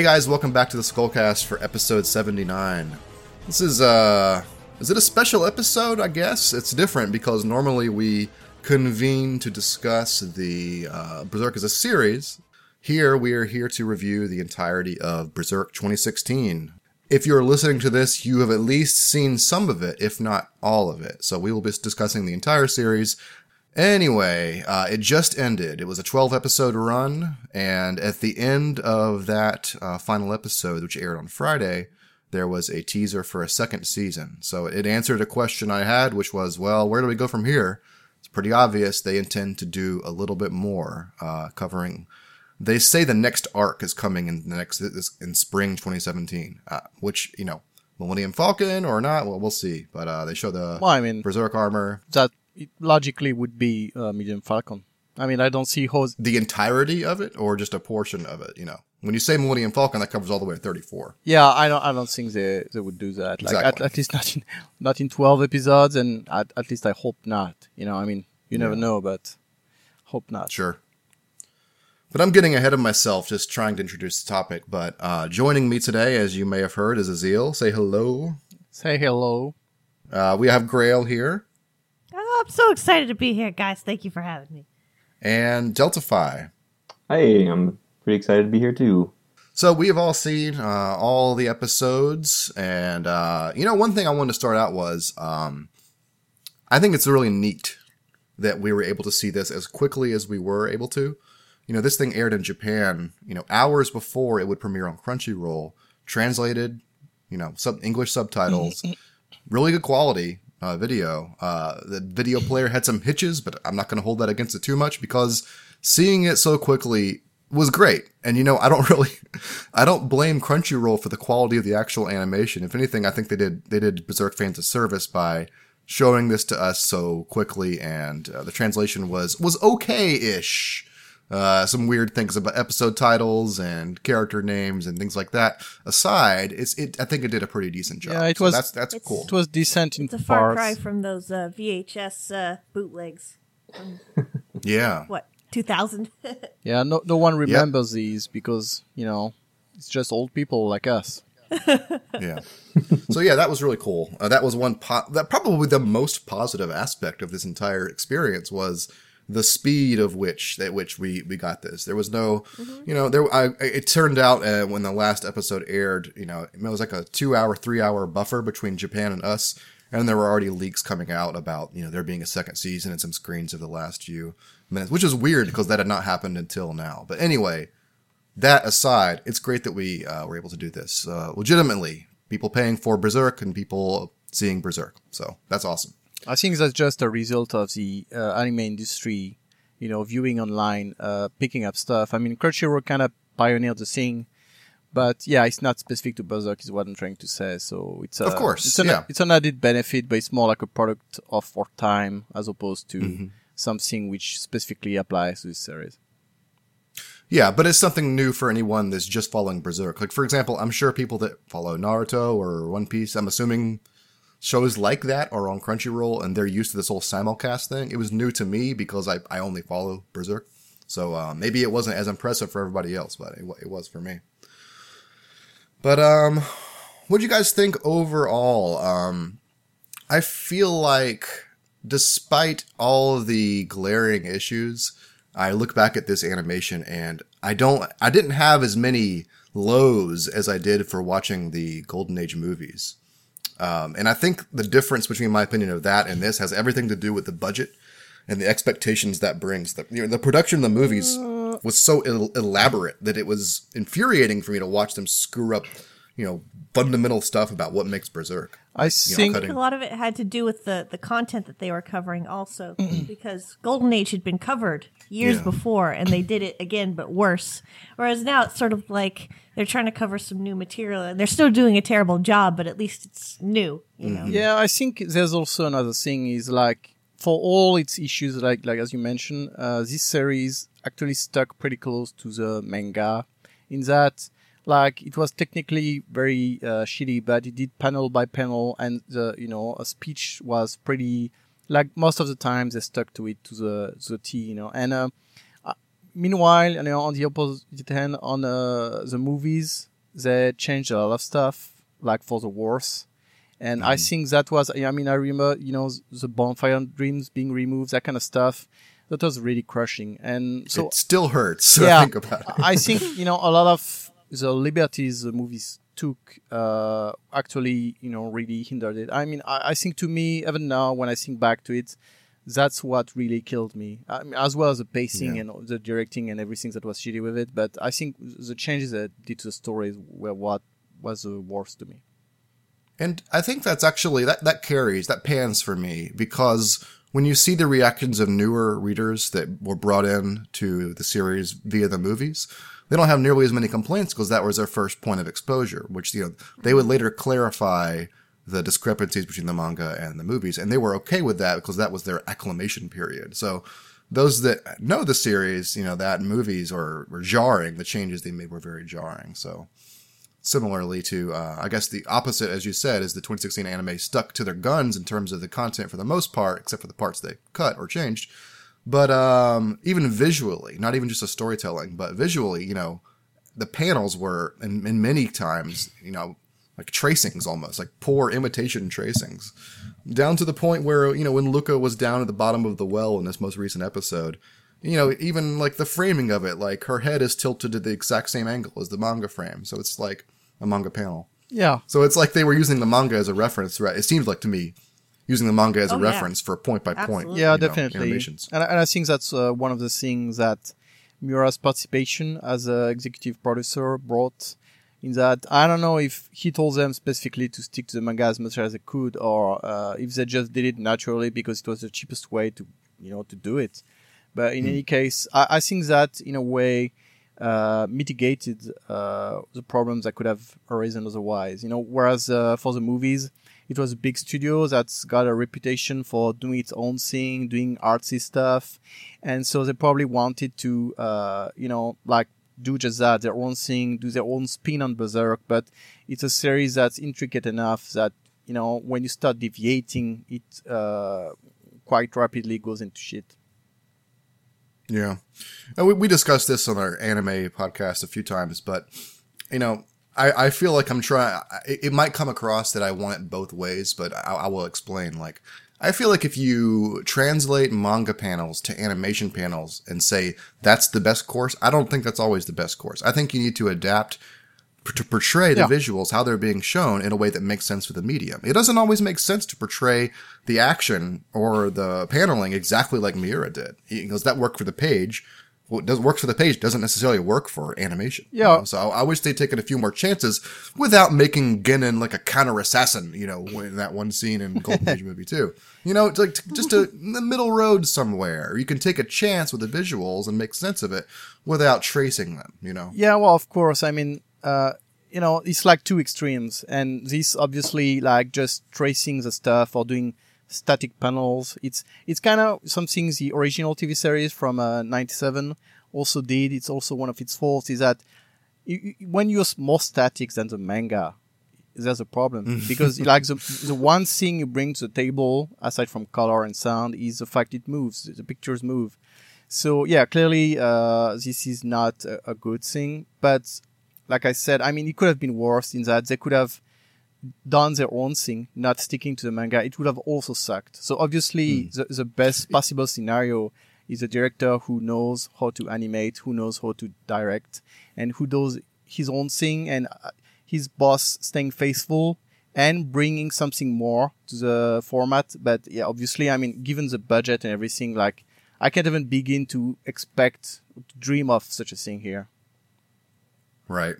Hey guys, welcome back to the Skullcast for episode 79. This is uh is it a special episode, I guess? It's different because normally we convene to discuss the uh, Berserk as a series. Here we are here to review the entirety of Berserk 2016. If you're listening to this, you have at least seen some of it, if not all of it. So we will be discussing the entire series Anyway, uh, it just ended. It was a 12 episode run, and at the end of that uh, final episode, which aired on Friday, there was a teaser for a second season. So it answered a question I had, which was, well, where do we go from here? It's pretty obvious they intend to do a little bit more, uh, covering. They say the next arc is coming in the next in spring 2017, uh, which you know, Millennium Falcon or not, well, we'll see. But uh, they show the well, I mean, Berserk armor. That it logically would be uh, Millennium Falcon. I mean, I don't see how the entirety of it or just a portion of it. You know, when you say Millennium Falcon, that covers all the way to thirty-four. Yeah, I don't. I don't think they they would do that. Like exactly. at, at, least not in not in twelve episodes, and at, at least I hope not. You know, I mean, you never yeah. know, but hope not. Sure. But I'm getting ahead of myself just trying to introduce the topic. But uh, joining me today, as you may have heard, is Azil. Say hello. Say hello. Uh, we have Grail here. I'm so excited to be here, guys. Thank you for having me. And Delta Phi. Hey, I'm pretty excited to be here too. So we have all seen uh, all the episodes, and uh, you know, one thing I wanted to start out was um, I think it's really neat that we were able to see this as quickly as we were able to. You know, this thing aired in Japan, you know, hours before it would premiere on Crunchyroll, translated, you know, sub English subtitles, really good quality uh, video. Uh, the video player had some hitches, but I'm not going to hold that against it too much because seeing it so quickly was great. And you know, I don't really, I don't blame Crunchyroll for the quality of the actual animation. If anything, I think they did they did Berserk fans a service by showing this to us so quickly, and uh, the translation was was okay ish uh, some weird things about episode titles and character names and things like that aside, it's it. I think it did a pretty decent job. Yeah, it so was. That's that's cool. It was decent in It's a far cry from those uh, VHS uh, bootlegs. yeah. What 2000? yeah, no no one remembers yep. these because you know it's just old people like us. yeah. So yeah, that was really cool. Uh, that was one po- that probably the most positive aspect of this entire experience was the speed of which at which we we got this. There was no, mm-hmm. you know, there. I, it turned out uh, when the last episode aired, you know, it was like a two hour, three hour buffer between Japan and us, and there were already leaks coming out about you know there being a second season and some screens of the last few minutes, which is weird because that had not happened until now. But anyway, that aside, it's great that we uh, were able to do this uh, legitimately. People paying for Berserk and people seeing Berserk, so that's awesome. I think that's just a result of the uh, anime industry, you know, viewing online, uh, picking up stuff. I mean, Crunchyroll kind of pioneered the thing, but yeah, it's not specific to Berserk, is what I'm trying to say. So it's a, of course, it's an, yeah. it's an added benefit, but it's more like a product of our time as opposed to mm-hmm. something which specifically applies to this series. Yeah, but it's something new for anyone that's just following Berserk. Like, for example, I'm sure people that follow Naruto or One Piece, I'm assuming shows like that are on Crunchyroll and they're used to this whole simulcast thing. It was new to me because I, I only follow Berserk. So uh, maybe it wasn't as impressive for everybody else, but it, it was for me. But um, what do you guys think overall? Um, I feel like despite all the glaring issues, I look back at this animation and I don't, I didn't have as many lows as I did for watching the Golden Age movies. Um, and I think the difference between my opinion of that and this has everything to do with the budget and the expectations that brings. The, you know, the production of the movies uh. was so el- elaborate that it was infuriating for me to watch them screw up, you know, fundamental stuff about what makes Berserk. I think a lot of it had to do with the, the content that they were covering also because Golden Age had been covered years yeah. before and they did it again but worse. Whereas now it's sort of like they're trying to cover some new material and they're still doing a terrible job but at least it's new, you know. Yeah, I think there's also another thing is like for all its issues like like as you mentioned, uh, this series actually stuck pretty close to the manga in that like it was technically very uh, shitty, but it did panel by panel, and the you know a speech was pretty like most of the time they stuck to it to the to the T, you know. And uh, uh meanwhile, you know, on the opposite hand, on uh, the movies, they changed a lot of stuff, like for the worse. And I think that was, I mean, I remember, you know, the bonfire dreams being removed, that kind of stuff. That was really crushing. And so it still hurts. Yeah. I think about it. I think you know a lot of the liberties the movies took uh, actually you know really hindered it. I mean, I, I think to me even now when I think back to it, that's what really killed me. I mean, as well as the pacing Yeah. and the directing and everything that was shitty with it. But I think the changes that did to the stories were what was the worst to me. And I think that's actually that that carries that pans for me because when you see the reactions of newer readers that were brought in to the series via the movies, they don't have nearly as many complaints because that was their first point of exposure, which you know they would later clarify the discrepancies between the manga and the movies, and they were okay with that because that was their acclamation period. So those that know the series, you know, that movies are were jarring. The changes they made were very jarring. So similarly to, uh, I guess the opposite, as you said, is the 2016 anime stuck to their guns in terms of the content for the most part, except for the parts they cut or changed. But um, even visually, not even just the storytelling, but visually, you know, the panels were, in many times, you know, like tracings almost, like poor imitation tracings, down to the point where, you know, when Luca was down at the bottom of the well in this most recent episode, you know, even like the framing of it, like her head is tilted to the exact same angle as the manga frame. So it's like a manga panel. Yeah, So it's like they were using the manga as a reference, right? It seems like to me, using the manga as a Oh, yeah. reference for point by point. Yeah, you know, definitely. animations. and, I- and I think that's uh, one of the things that Miura's participation as an executive producer brought in that I don't know if he told them specifically to stick to the manga as much as they could, or uh, if they just did it naturally because it was the cheapest way to you know to do it. But in any case, I, I think that in a way uh, mitigated uh, the problems that could have arisen otherwise. You know, whereas uh, for the movies, it was a big studio that's got a reputation for doing its own thing, doing artsy stuff, and so they probably wanted to, uh, you know, like do just that, their own thing, do their own spin on Berserk. But it's a series that's intricate enough that you know when you start deviating, it uh, quite rapidly goes into shit. Yeah. And we, we discussed this on our anime podcast a few times, but, you know, I, I feel like I'm trying, it, it might come across that I want it both ways, but I, I will explain. Like, I feel like if you translate manga panels to animation panels and say that's the best course, I don't think that's always the best course. I think you need to adapt to portray the Yeah. visuals, how they're being shown in a way that makes sense for the medium. It doesn't always make sense to portray the action or the paneling exactly like Miura did. He goes, that worked for the page. What does works for the page doesn't necessarily work for animation. you Yeah. know? So I wish they'd taken a few more chances without making Genin like a counter assassin, you know, in that one scene in Golden Age movie too. You know, it's like t- just a in the middle road somewhere. You can take a chance with the visuals and make sense of it without tracing them, you know. Yeah, well, of course. I mean, uh, you know, it's like two extremes, and this obviously like just tracing the stuff or doing static panels. It's it's kind of something the original TV series from uh, '97 also did. It's also one of its faults is that you, you- when you're more static than the manga, there's a problem because like the the one thing you bring to the table aside from color and sound is the fact it moves. The pictures move. So yeah, clearly uh, this is not a, a good thing. But like I said, I mean, it could have been worse in that they could have done their own thing, not sticking to the manga. It would have also sucked. So obviously, the, the best possible scenario is a director who knows how to animate, who knows how to direct, and who does his own thing, and uh, his boss staying faithful and bringing something more to the format. But yeah, obviously, I mean, given the budget and everything, like I can't even begin to expect, to dream of such a thing here. Right.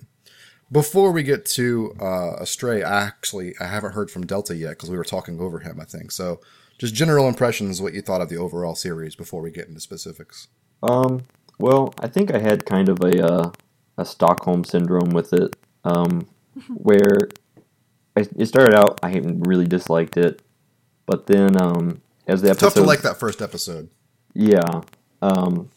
Before we get to uh, Astray, I actually I haven't heard from Delta yet because we were talking over him. I think so. Just general impressions, what you thought of the overall series before we get into specifics. Um, well, I think I had kind of a uh, a Stockholm syndrome with it, um, where I, it started out I really disliked it, but then um, as the episode Tough to like that first episode. Yeah. Um,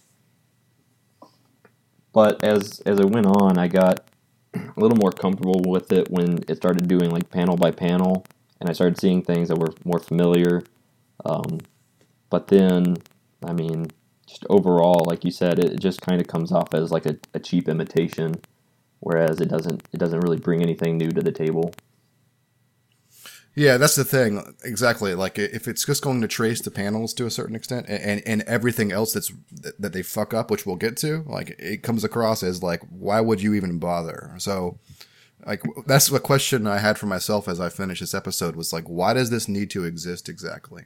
but as as it went on, I got a little more comfortable with it when it started doing like panel by panel, and I started seeing things that were more familiar. Um, but then, I mean, just overall, like you said, it just kind of comes off as like a, a cheap imitation, whereas it doesn't it doesn't really bring anything new to the table. Yeah, that's the thing. Exactly. Like if it's just going to trace the panels to a certain extent and, and, everything else that's that they fuck up, which we'll get to, like it comes across as like, why would you even bother? So like that's a question I had for myself as I finished this episode was like, why does this need to exist exactly?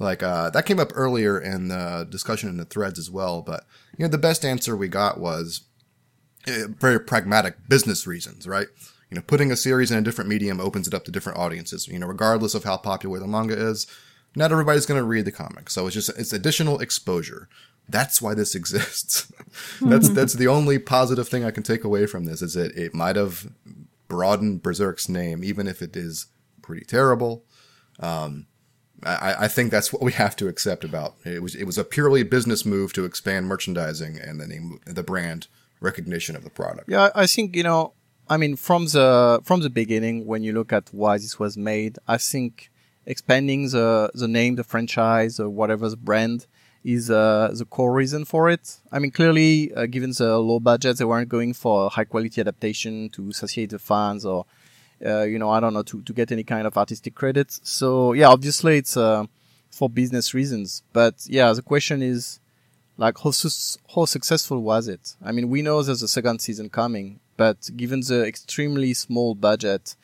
Like, uh, that came up earlier in the discussion in the threads as well. But, you know, the best answer we got was uh, very pragmatic business reasons, right? You know, putting a series in a different medium opens it up to different audiences. You know, regardless of how popular the manga is, not everybody's going to read the comic. So it's just it's additional exposure. That's why this exists. that's that's the only positive thing I can take away from this is that it might have broadened Berserk's name, even if it is pretty terrible. Um, I, I, think that's what we have to accept about it. it. Was it was a purely business move to expand merchandising and the name, the brand recognition of the product. Yeah, I think you know I mean, from the from the beginning, when you look at why this was made, I think expanding the the name, the franchise, or whatever the brand is uh, the core reason for it. I mean, clearly, uh, given the low budget, they weren't going for high quality adaptation to satiate the fans or, uh, you know, I don't know, to, to get any kind of artistic credits. So yeah, obviously it's uh, for business reasons. But yeah, the question is, like, how, su- how successful was it? I mean, we know there's a second season coming, but given the extremely small budget,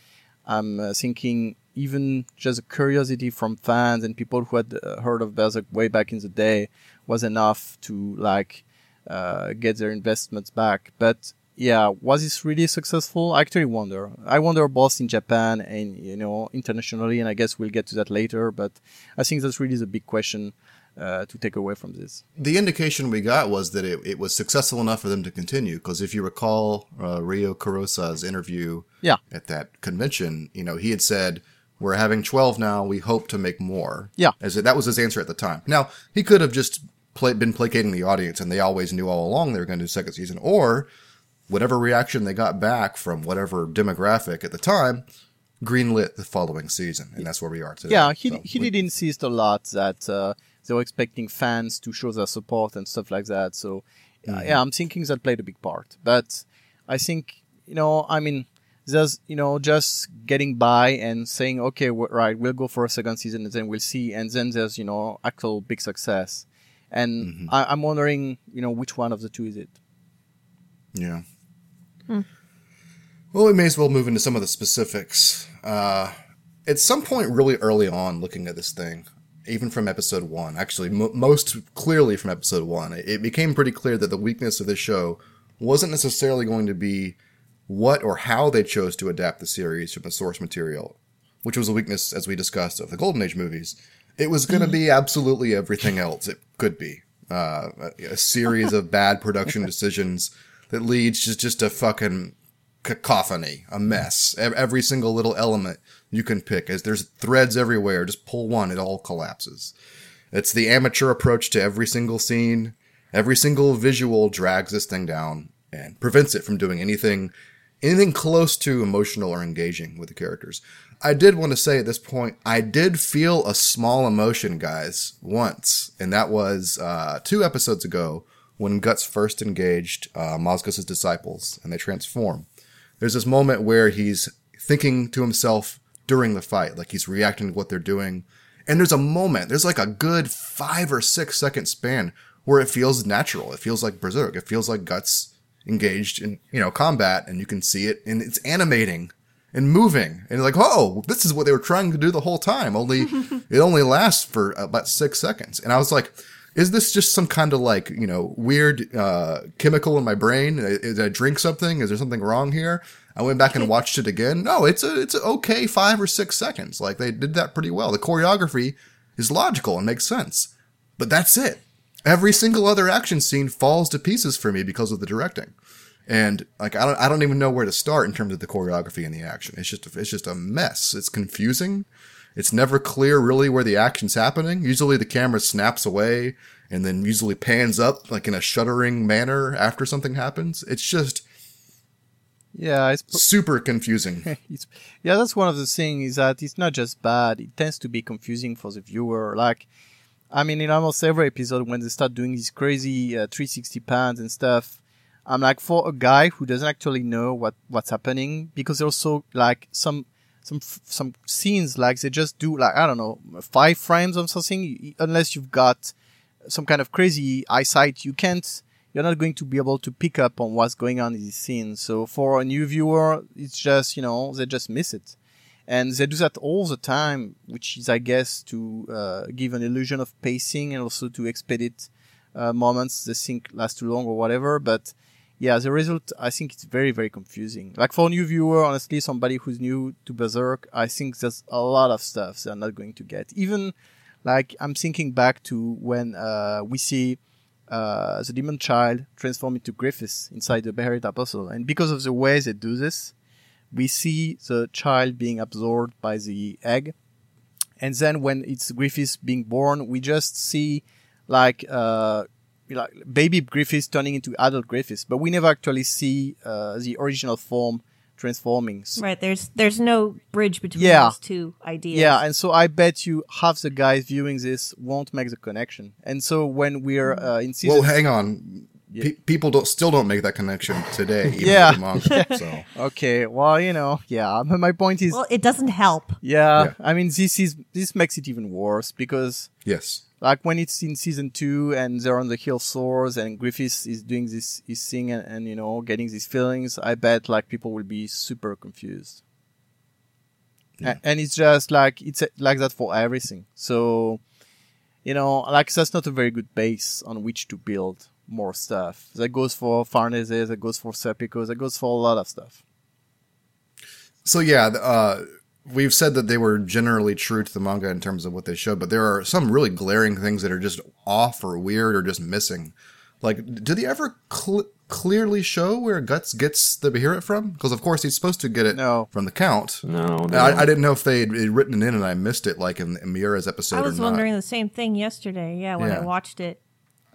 I'm uh, thinking even just a curiosity from fans and people who had uh, heard of Berserk way back in the day was enough to like uh, get their investments back. But yeah, was this really successful? I actually wonder. I wonder both in Japan and you know internationally, and I guess we'll get to that later. But I think that's really the big question uh, to take away from this. The indication we got was that it, it was successful enough for them to continue. Because if you recall uh, Ryo Kurosa's interview yeah. at that convention, you know, he had said, we're having 12 now. We hope to make more. Yeah. As that was his answer at the time. Now, he could have just play, been placating the audience and they always knew all along they were going to do second season or whatever reaction they got back from whatever demographic at the time greenlit the following season. And that's where we are today. Yeah. He, so he we, did insist a lot that, uh, they were expecting fans to show their support and stuff like that. So, mm-hmm. yeah, I'm thinking that played a big part. But I think, you know, I mean, there's, you know, just getting by and saying, okay, right, we'll go for a second season and then we'll see. And then there's, you know, actual big success. And mm-hmm. I, am wondering, you know, which one of the two is it? Yeah. Hmm. Well, we may as well move into some of the specifics. Uh, at some point, really early on, looking at this thing, even from episode one, actually, m- most clearly from episode one, it became pretty clear that the weakness of this show wasn't necessarily going to be what or how they chose to adapt the series from the source material, which was a weakness, as we discussed, of the Golden Age movies. It was going to be absolutely everything else it could be. Uh, a, a series of bad production decisions that leads to just a fucking cacophony, a mess. Every single little element you can pick. As there's threads everywhere, just pull one, it all collapses. It's the amateur approach to every single scene. Every single visual drags this thing down and prevents it from doing anything anything close to emotional or engaging with the characters. I did want to say at this point, I did feel a small emotion, guys, once, and that was uh, two episodes ago when Guts first engaged uh, disciples and they transform. There's this moment where he's thinking to himself, during the fight. Like he's reacting to what they're doing. And there's a moment, there's like a good five or six second span where it feels natural. It feels like Berserk. It feels like Guts engaged in, you know, combat and you can see it and it's animating and moving and like, oh, this is what they were trying to do the whole time. Only it only lasts for about six seconds. And I was like, is this just some kind of like, you know, weird, uh, chemical in my brain? Did I drink something? Is there something wrong here? I went back and watched it again. No, it's a it's a okay five or six seconds. Like they did that pretty well. The choreography is logical and makes sense, but that's it. Every single other action scene falls to pieces for me because of the directing, and like I don't I don't even know where to start in terms of the choreography and the action. It's just a, it's just a mess. It's confusing. It's never clear really where the action's happening. Usually the camera snaps away and then usually pans up like in a shuddering manner after something happens. It's just yeah, it's super confusing. yeah, that's one of the things is that it's not just bad; it tends to be confusing for the viewer. Like, I mean, in almost every episode, when they start doing these crazy uh, 360 pans and stuff, I'm like, for a guy who doesn't actually know what what's happening, because also like some some some scenes like they just do like I don't know five frames or something, unless you've got some kind of crazy eyesight, you can't. You're not going to be able to pick up on what's going on in these scene. So for a new viewer, it's just you know they just miss it and they do that all the time, which is, I guess, to uh, give an illusion of pacing and also to expedite uh, moments they think last too long or whatever. But yeah, the result, I think it's very, very confusing. Like for a new viewer, honestly, somebody who's new to Berserk, I think there's a lot of stuff they're not going to get. Even like I'm thinking back to when uh, we see uh, the demon child transform into Griffiths inside the Beherit Apostle, and because of the way they do this, we see the child being absorbed by the egg. And then when it's Griffiths being born, we just see like, uh, like baby Griffiths turning into adult Griffiths, but we never actually see, uh, the original form transforming. Right. There's, there's no bridge between Yeah. those two ideas. Yeah, and so I bet you half the guys viewing this won't make the connection. And so when we're uh, in season, Well, hang on. Pe- people don't still don't make that connection today. Even Yeah. manga, so okay, well, you know, yeah. but My point is, Well, it doesn't help. yeah, Yeah. I mean, this is this makes it even worse because yes. Like when it's in season two and they're on the hill sores and Griffiths is doing this his thing and, and you know getting these feelings, I bet like people will be super confused. A- And it's just like it's uh, like that for everything. So, you know, like that's not a very good base on which to build more stuff. That goes for Farnese, that goes for Serpico, that goes for a lot of stuff. So yeah, uh, we've said that they were generally true to the manga in terms of what they showed, but there are some really glaring things that are just off or weird or just missing. Like, do they ever cl- clearly show where Guts gets the Beherit from? Because of course he's supposed to get it No. from the Count. No, no. I, I didn't know if they'd they'd written it in and I missed it, like in, in Miura's episode I was or not. wondering the same thing yesterday. Yeah, when Yeah. I watched it.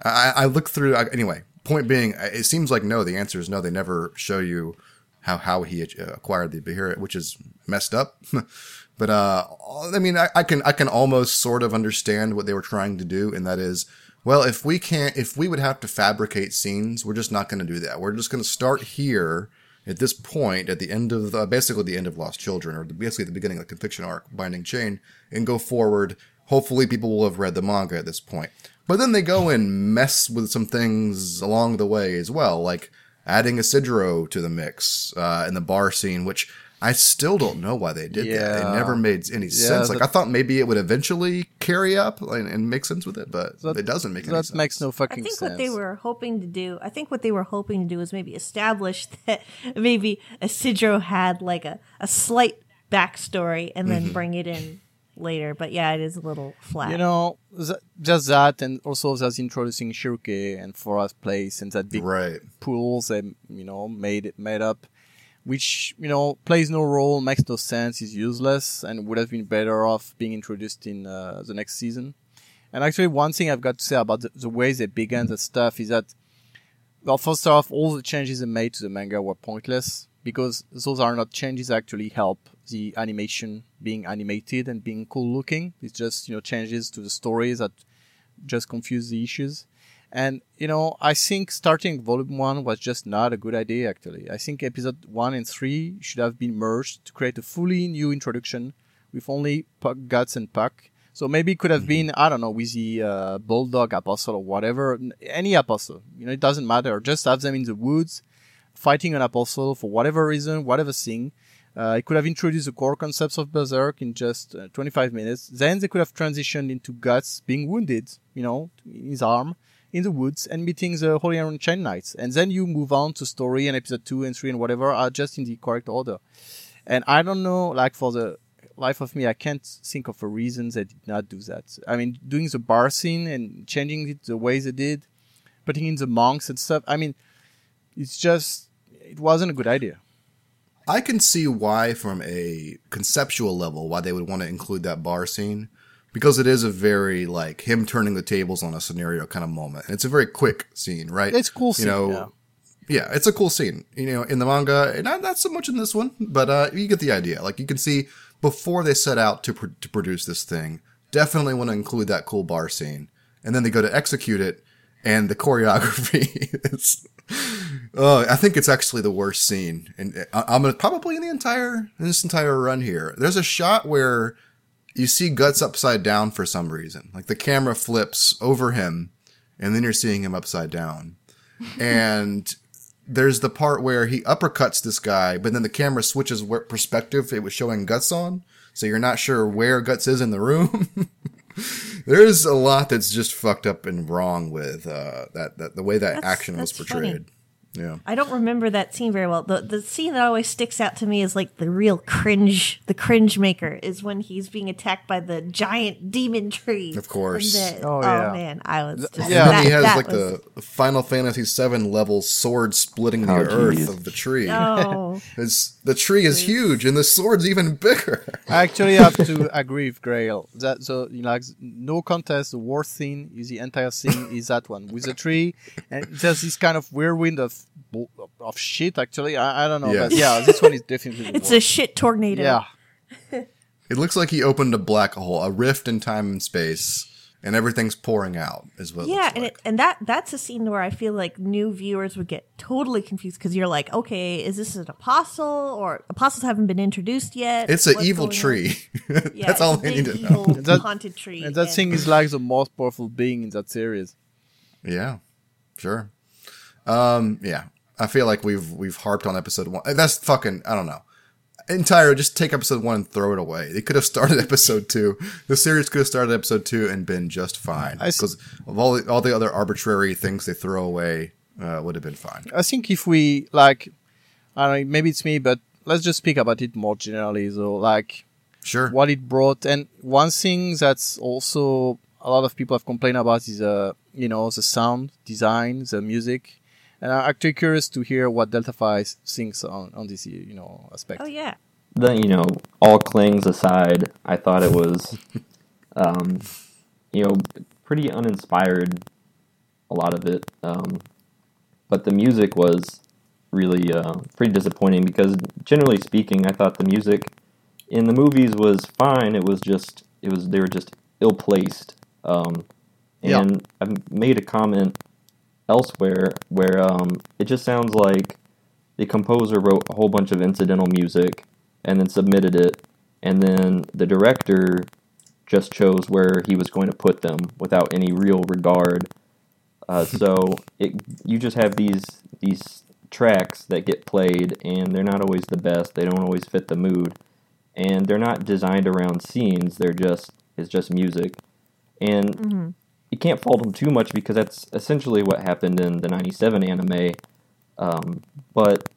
I, I looked through. I, anyway, point being, it seems like no. The answer is no. They never show you how how he uh, acquired the Beherit, which is messed up. but uh, I mean, I, I can I can almost sort of understand what they were trying to do, and that is, well, if we can't, if we would have to fabricate scenes, we're just not going to do that. We're just going to start here. At this point, at the end of uh, basically the end of Lost Children, or the, basically the beginning of the conviction arc, Binding Chain, and go forward. Hopefully, people will have read the manga at this point. But then they go and mess with some things along the way as well, like adding Isidro to the mix uh, in the bar scene, which I still don't know why they did that. Yeah. It never made any sense. Like I thought maybe it would eventually carry up and, and make sense with it, but That- it doesn't make any That sense. makes no fucking sense. I think sense. what they were hoping to do, I think what they were hoping to do is maybe establish that maybe Isidro had like a, a slight backstory and then bring it in later. But yeah, it is a little flat. You know, th- just that, and also that's introducing Schierke and Forest Place and that big right. pools they you know made it made up, which you know plays no role, makes no sense, is useless, and would have been better off being introduced in uh, the next season. And actually, one thing I've got to say about the, the way they began the stuff is that, well, first off, all the changes they made to the manga were pointless because those are not changes actually help the animation being animated and being cool looking. It's just you know changes to the stories that just confuse the issues. And you know, I think starting volume one was just not a good idea. Actually, I think episode one and three should have been merged to create a fully new introduction with only Puck, Guts, and Puck. So maybe it could have been I don't know with the uh, Bulldog Apostle or whatever, any Apostle. You know, it doesn't matter. Just have them in the woods, fighting an Apostle for whatever reason, whatever thing. Uh, it could have introduced the core concepts of Berserk in just uh, 25 minutes. Then they could have transitioned into Guts being wounded, you know, in his arm in the woods and meeting the Holy Iron Chain Knights. And then you move on to story and episode two and three and whatever are just in the correct order. And I don't know, like for the life of me, I can't think of a reason they did not do that. I mean, doing the bar scene and changing it the way they did, putting in the monks and stuff. I mean, it's just, it wasn't a good idea. I can see why, from a conceptual level, why they would want to include that bar scene because it is a very like him turning the tables on a scenario kind of moment. And it's a very quick scene, right? It's a cool scene, You know, yeah. yeah, it's a cool scene. You know, in the manga, not not so much in this one, but uh, you get the idea. Like you can see before they set out to pr- to produce this thing, definitely want to include that cool bar scene. And then they go to execute it, and the choreography is. Oh, I think it's actually the worst scene, and I- I'm gonna, probably in the entire in this entire run here. There's a shot where you see Guts upside down for some reason. Like the camera flips over him, and then you're seeing him upside down. and there's the part where he uppercuts this guy, but then the camera switches perspective it was showing Guts on, so you're not sure where Guts is in the room. There's a lot that's just fucked up and wrong with uh, that, that the way that That's- action was that's funny. Portrayed. Yeah. I don't remember that scene very well. The the scene that always sticks out to me is like the real cringe. The cringe maker is when he's being attacked by the giant demon tree. Of course. The- Oh, oh, man, I was just yeah. That, he has like was- the Final Fantasy 7 level sword splitting the Oh, earth geez. of the tree. oh It's, the tree is huge and the sword's even bigger. I actually have to agree with Grail that so you know, like no contest. The worst scene is the entire scene is that one with the tree, and there's this kind of whirlwind of bu- of shit. Actually, I, I don't know, but yeah, this one is definitely the it's a shit tornado. yeah. It looks like he opened a black hole, a rift in time and space, and everything's pouring out. Is what. It Yeah, looks and like. it, and that that's a scene where I feel like new viewers would get totally confused because you're like, okay, is this an apostle or apostles haven't been introduced yet? it's an evil tree. Yeah, That's all it's a they need to know. evil That- haunted tree. And that and- thing is like the most powerful being in that series. Yeah, sure. Um, yeah, I feel like we've we've harped on episode one. That's fucking. I don't know. Entire, just take episode one and throw it away. They could have started episode two. The series could have started episode two and been just fine because of all the, all the other arbitrary things they throw away uh, would have been fine. I think if we like, I don't know, maybe it's me, but let's just speak about it more generally. So, like, Sure. what it brought, and one thing that's also a lot of people have complained about is, uh, you know, the sound design, the music. And I'm actually curious to hear what Delta Phi thinks on, on this, you know, aspect. Oh yeah, the you know all clings aside, I thought it was, um, you know, pretty uninspired. A lot of it, um, but the music was really uh, pretty disappointing because generally speaking, I thought the music in the movies was fine. It was just it was they were just ill placed. Um, Yeah. and I've made a comment elsewhere where um, it just sounds like the composer wrote a whole bunch of incidental music and then submitted it, and then the director just chose where he was going to put them without any real regard. Uh, so it you just have these these tracks that get played, and they're not always the best. They don't always fit the mood, and they're not designed around scenes. They're just it's just music, and you can't fault them too much because that's essentially what happened in the '97 anime. Um, but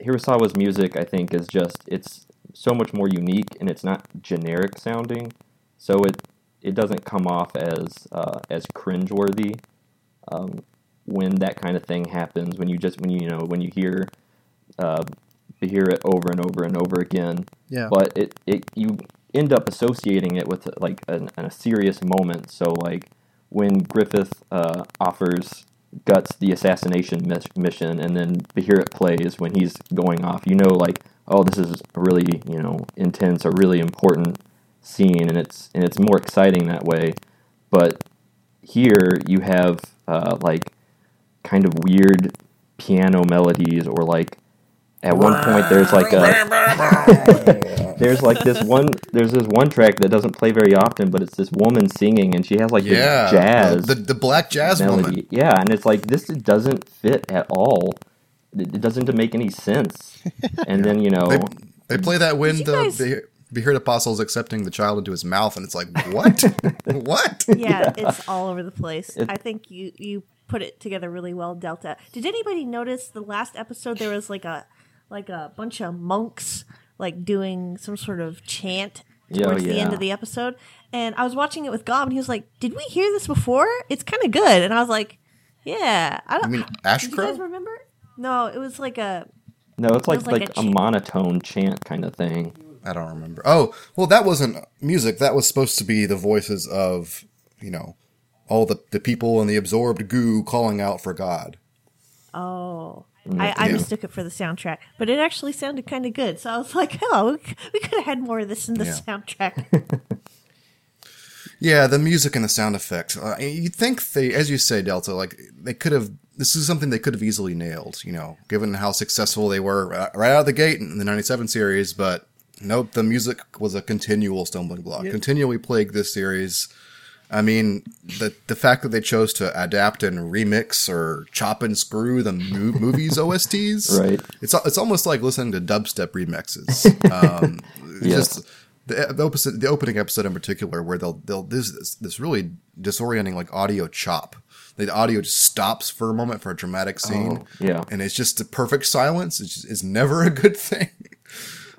Hirasawa's music, I think, is just it's so much more unique and it's not generic sounding, so it it doesn't come off as uh, as cringeworthy um, when that kind of thing happens. When you just when you you know when you hear uh, hear it over and over and over again, Yeah. but it, it you end up associating it with like an, a serious moment. So like when Griffith uh, offers Guts the assassination mis- mission, and then Beherit plays when he's going off, you know, like oh, this is a really you know intense, a really important scene, and it's and it's more exciting that way. But here you have uh, like kind of weird piano melodies, or like at one point there's like a there's like this one there's this one track that doesn't play very often, but it's this woman singing, and she has like yeah, this jazz the, the the black jazz melody. woman. Yeah, and it's like this doesn't fit at all. It it doesn't make any sense. And then you know, They, they play that when you the guys- the Beherit Apostle's accepting the child into his mouth, and it's like, what? what? yeah, it's all over the place. It- I think you you put it together really well, Delta. Did anybody notice the last episode? There was like a like a bunch of monks like doing some sort of chant Yeah, towards the end of the episode, and I was watching it with Gob, and he was like, "Did we hear this before? It's kind of good." And I was like, "Yeah, I I don't." mean, Did you guys remember? No, it was like a no, it's like was like like, a a, ch- monotone chant kind of thing. I don't remember. Oh, well, that wasn't music. That was supposed to be the voices of, you know, all the, the people in the absorbed goo calling out for God. Oh. I, I Yeah. mistook it for the soundtrack, but it actually sounded kind of good. So I was like, "Oh, we, could have had more of this in the Yeah. soundtrack." Yeah, the music and the sound effects. Uh, you'd think they, as you say, Delta, like they could have. This is something they could have easily nailed, you know, given how successful they were uh, right out of the gate in the '97 series. But nope, the music was a continual stumbling block, continually plagued this series. I mean, the the fact that they chose to adapt and remix or chop and screw the mo- movies OSTs, Right. It's it's almost like listening to dubstep remixes. Um, Yeah. Just the the, opposite, the opening episode in particular, where they'll they'll this this, this really disorienting like audio chop. The audio just stops for a moment for a dramatic scene, Oh, yeah. and it's just a perfect silence. It's, just, it's never a good thing.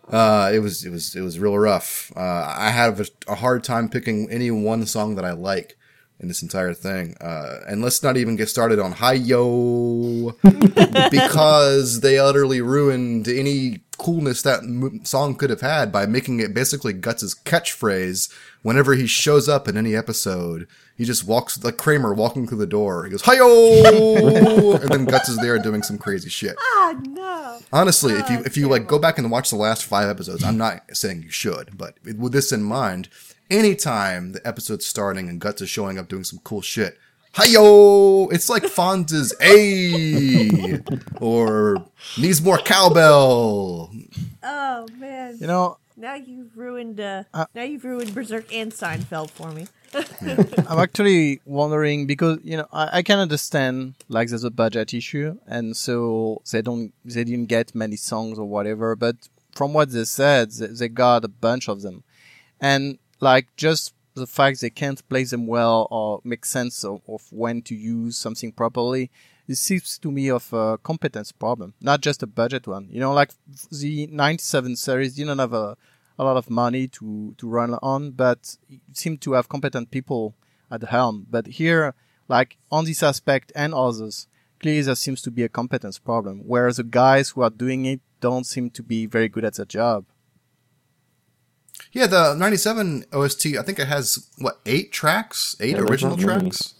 Uh, it was it was it was real rough. Uh, I have a, a hard time picking any one song that I like in this entire thing. Uh, and let's not even get started on Hi Yo because they utterly ruined any coolness that m- song could have had by making it basically Guts' catchphrase whenever he shows up in any episode. He just walks like Kramer walking through the door. He goes Hi Yo, and then Guts is there doing some crazy shit. Ah, no. Honestly, if you if you like go back and watch the last five episodes, I'm not saying you should, but with this in mind, anytime the episode's starting and Guts is showing up doing some cool shit, hi-yo! It's like Fonz's A or needs more cowbell. Oh man. You know, Now you've ruined. Uh, Uh, now you've ruined Berserk and Seinfeld for me. I'm actually wondering because you know I, I can understand like there's a budget issue and so they don't they didn't get many songs or whatever. But from what they said, they, they got a bunch of them, and like just the fact they can't play them well or make sense of, of when to use something properly. It seems to me of a competence problem, not just a budget one. You know, like the 97 series didn't have a, a lot of money to, to run on, but it seemed to have competent people at the helm. But here, like on this aspect and others, clearly there seems to be a competence problem, whereas the guys who are doing it don't seem to be very good at their job. Yeah, the '97 OST, I think it has what eight tracks, eight Yeah, original not many. tracks,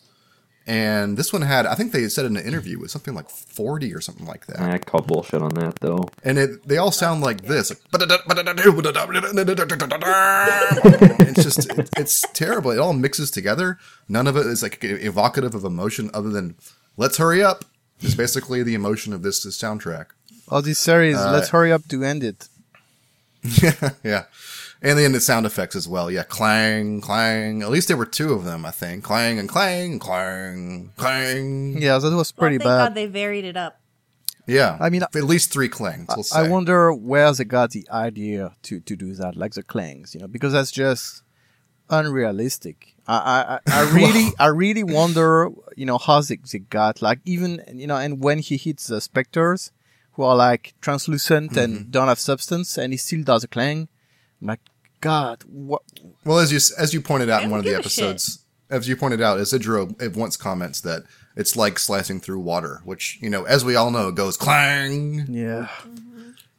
and this one had, I think they said in an interview, it was something like 40 or something like that. I call bullshit on that though. and it, they all sound like this. It's just it, it's terrible. It all mixes together. None of it is like evocative of emotion, other than "Let's hurry up." Is basically the emotion of this, this soundtrack. All this series, Uh, let's hurry up to end it. Yeah yeah, and then the sound effects as well. Yeah, clang, clang. At least there were two of them, I think. Clang and clang, clang, clang. Yeah, that was pretty well, thank bad. God they varied it up. Yeah, I mean, at least three clangs. We'll I say. wonder where they got the idea to, to do that, like the clangs, you know, because that's just unrealistic. I I, I- I really I really wonder, you know, how they, they got like even you know, and when he hits the specters who are like translucent Mm-hmm. and don't have substance, and he still does a clang. I'm like, God, what? Well, as you as you pointed out in one of the give a shit. episodes, as you pointed out, Isidro it once comments that it's like slicing through water, which you know, as we all know, goes clang. Yeah,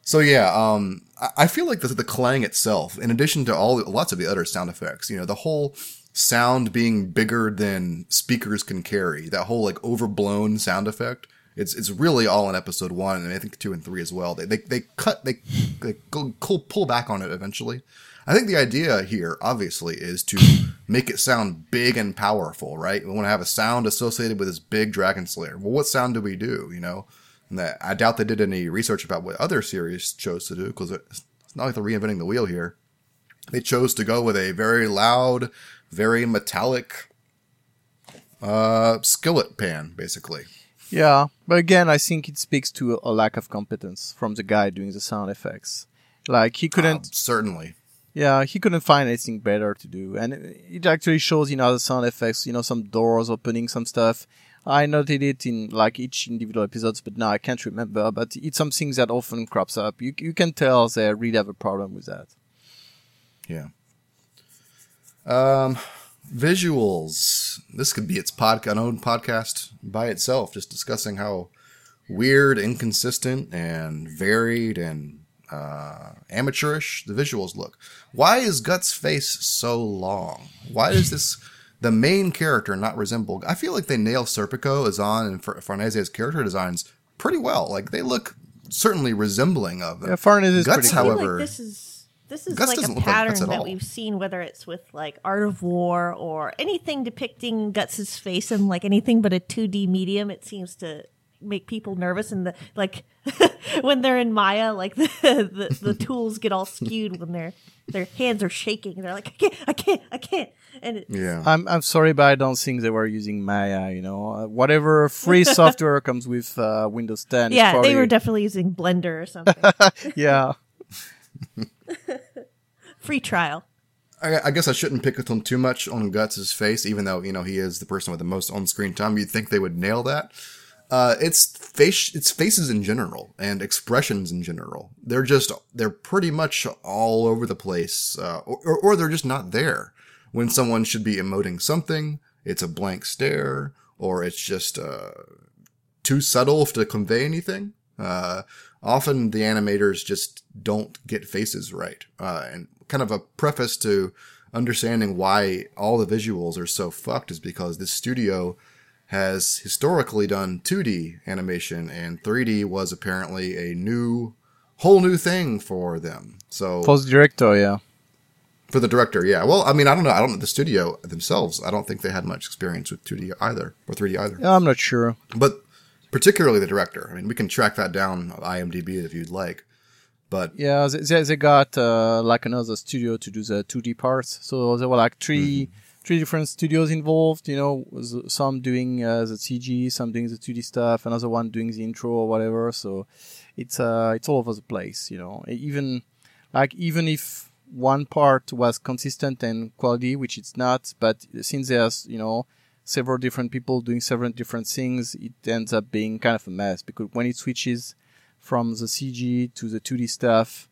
So yeah, um, I- I feel like the, the clang itself, in addition to all lots of the other sound effects, you know, the whole sound being bigger than speakers can carry, that whole like overblown sound effect. It's it's really all in episode one, and I think two and three as well. They they, they cut they they go, pull back on it eventually. I think the idea here, obviously, is to make it sound big and powerful, right? We want to have a sound associated with this big Dragon Slayer. Well, what sound do we do? You know, and that I doubt they did any research about what other series chose to do because it's not like they're reinventing the wheel here. They chose to go with a very loud, very metallic uh, skillet pan, basically. yeah. But again, I think it speaks to a lack of competence from the guy doing the sound effects. Like he couldn't Um, certainly. Yeah, he couldn't find anything better to do, and it actually shows in other sound effects. You know, some doors opening, some stuff. I noted it in like each individual episodes, but now I can't remember. But it's something that often crops up. You you can tell they really have a problem with that. Yeah. Um, visuals. This could be its pod, an own podcast by itself, just discussing how weird, inconsistent, and varied and uh, amateurish the visuals look. Why is Guts' face so long? Why does this the main character not resemble? I feel like they nail Serpico, Azan, and Fer- Farnese's character designs pretty well. Like they look certainly resembling of them. Yeah, Farnese is Guts, cool. However- like this is This is Guts like a look like pattern that all. we've seen, whether it's with like Art of War or anything depicting Guts's face in like anything but a 2D medium. It seems to make people nervous, and the like when they're in Maya, like the the, the tools get all skewed when their their hands are shaking. They're like, I can't, I can't, I can't, and Yeah. I'm I'm sorry, but I don't think they were using Maya. You know, uh, whatever free software comes with uh, Windows 10. yeah, probably, they were definitely using Blender or something. yeah. Free trial. I, I guess I shouldn't pick on too much on Guts' face, even though you know he is the person with the most on-screen time. You'd think they would nail that. Uh, it's face, it's faces in general and expressions in general. They're just they're pretty much all over the place, uh, or, or they're just not there. When someone should be emoting something, it's a blank stare, or it's just uh, too subtle to convey anything. Uh, often the animators just don't get faces right. Uh, and kind of a preface to understanding why all the visuals are so fucked is because this studio has historically done 2D animation and 3D was apparently a new, whole new thing for them. So Post director, yeah. for the director, yeah. Well, I mean, I don't know. I don't know the studio themselves. I don't think they had much experience with 2D either or 3D either. Yeah, I'm not sure. But particularly the director. I mean, we can track that down on IMDb if you'd like. But Yeah, they, they, got uh, like another studio to do the 2D parts. So there were like 3 three different studios involved. You know, some doing uh, the CG, some doing the 2D stuff, another one doing the intro or whatever. So it's uh, it's all over the place. You know, even like even if one part was consistent and quality, which it's not, but since there's you know several different people doing several different things, it ends up being kind of a mess because when it switches from the CG to the 2D stuff,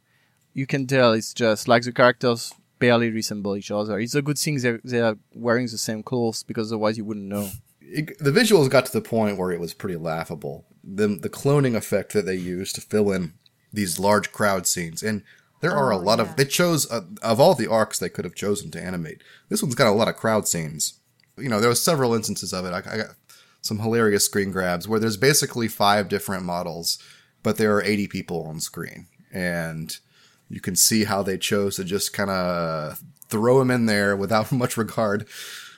you can tell it's just like the characters barely resemble each other. It's a good thing they're, they're wearing the same clothes because otherwise you wouldn't know. it, the visuals got to the point where it was pretty laughable. The the cloning effect that they used to fill in these large crowd scenes, and there are a Oh, lot yeah. of. They chose uh, of all the arcs they could have chosen to animate. This one's got a lot of crowd scenes. You know, there was several instances of it. I, I got some hilarious screen grabs where there's basically five different models, but there are 80 people on screen, and you can see how they chose to just kind of throw him in there without much regard.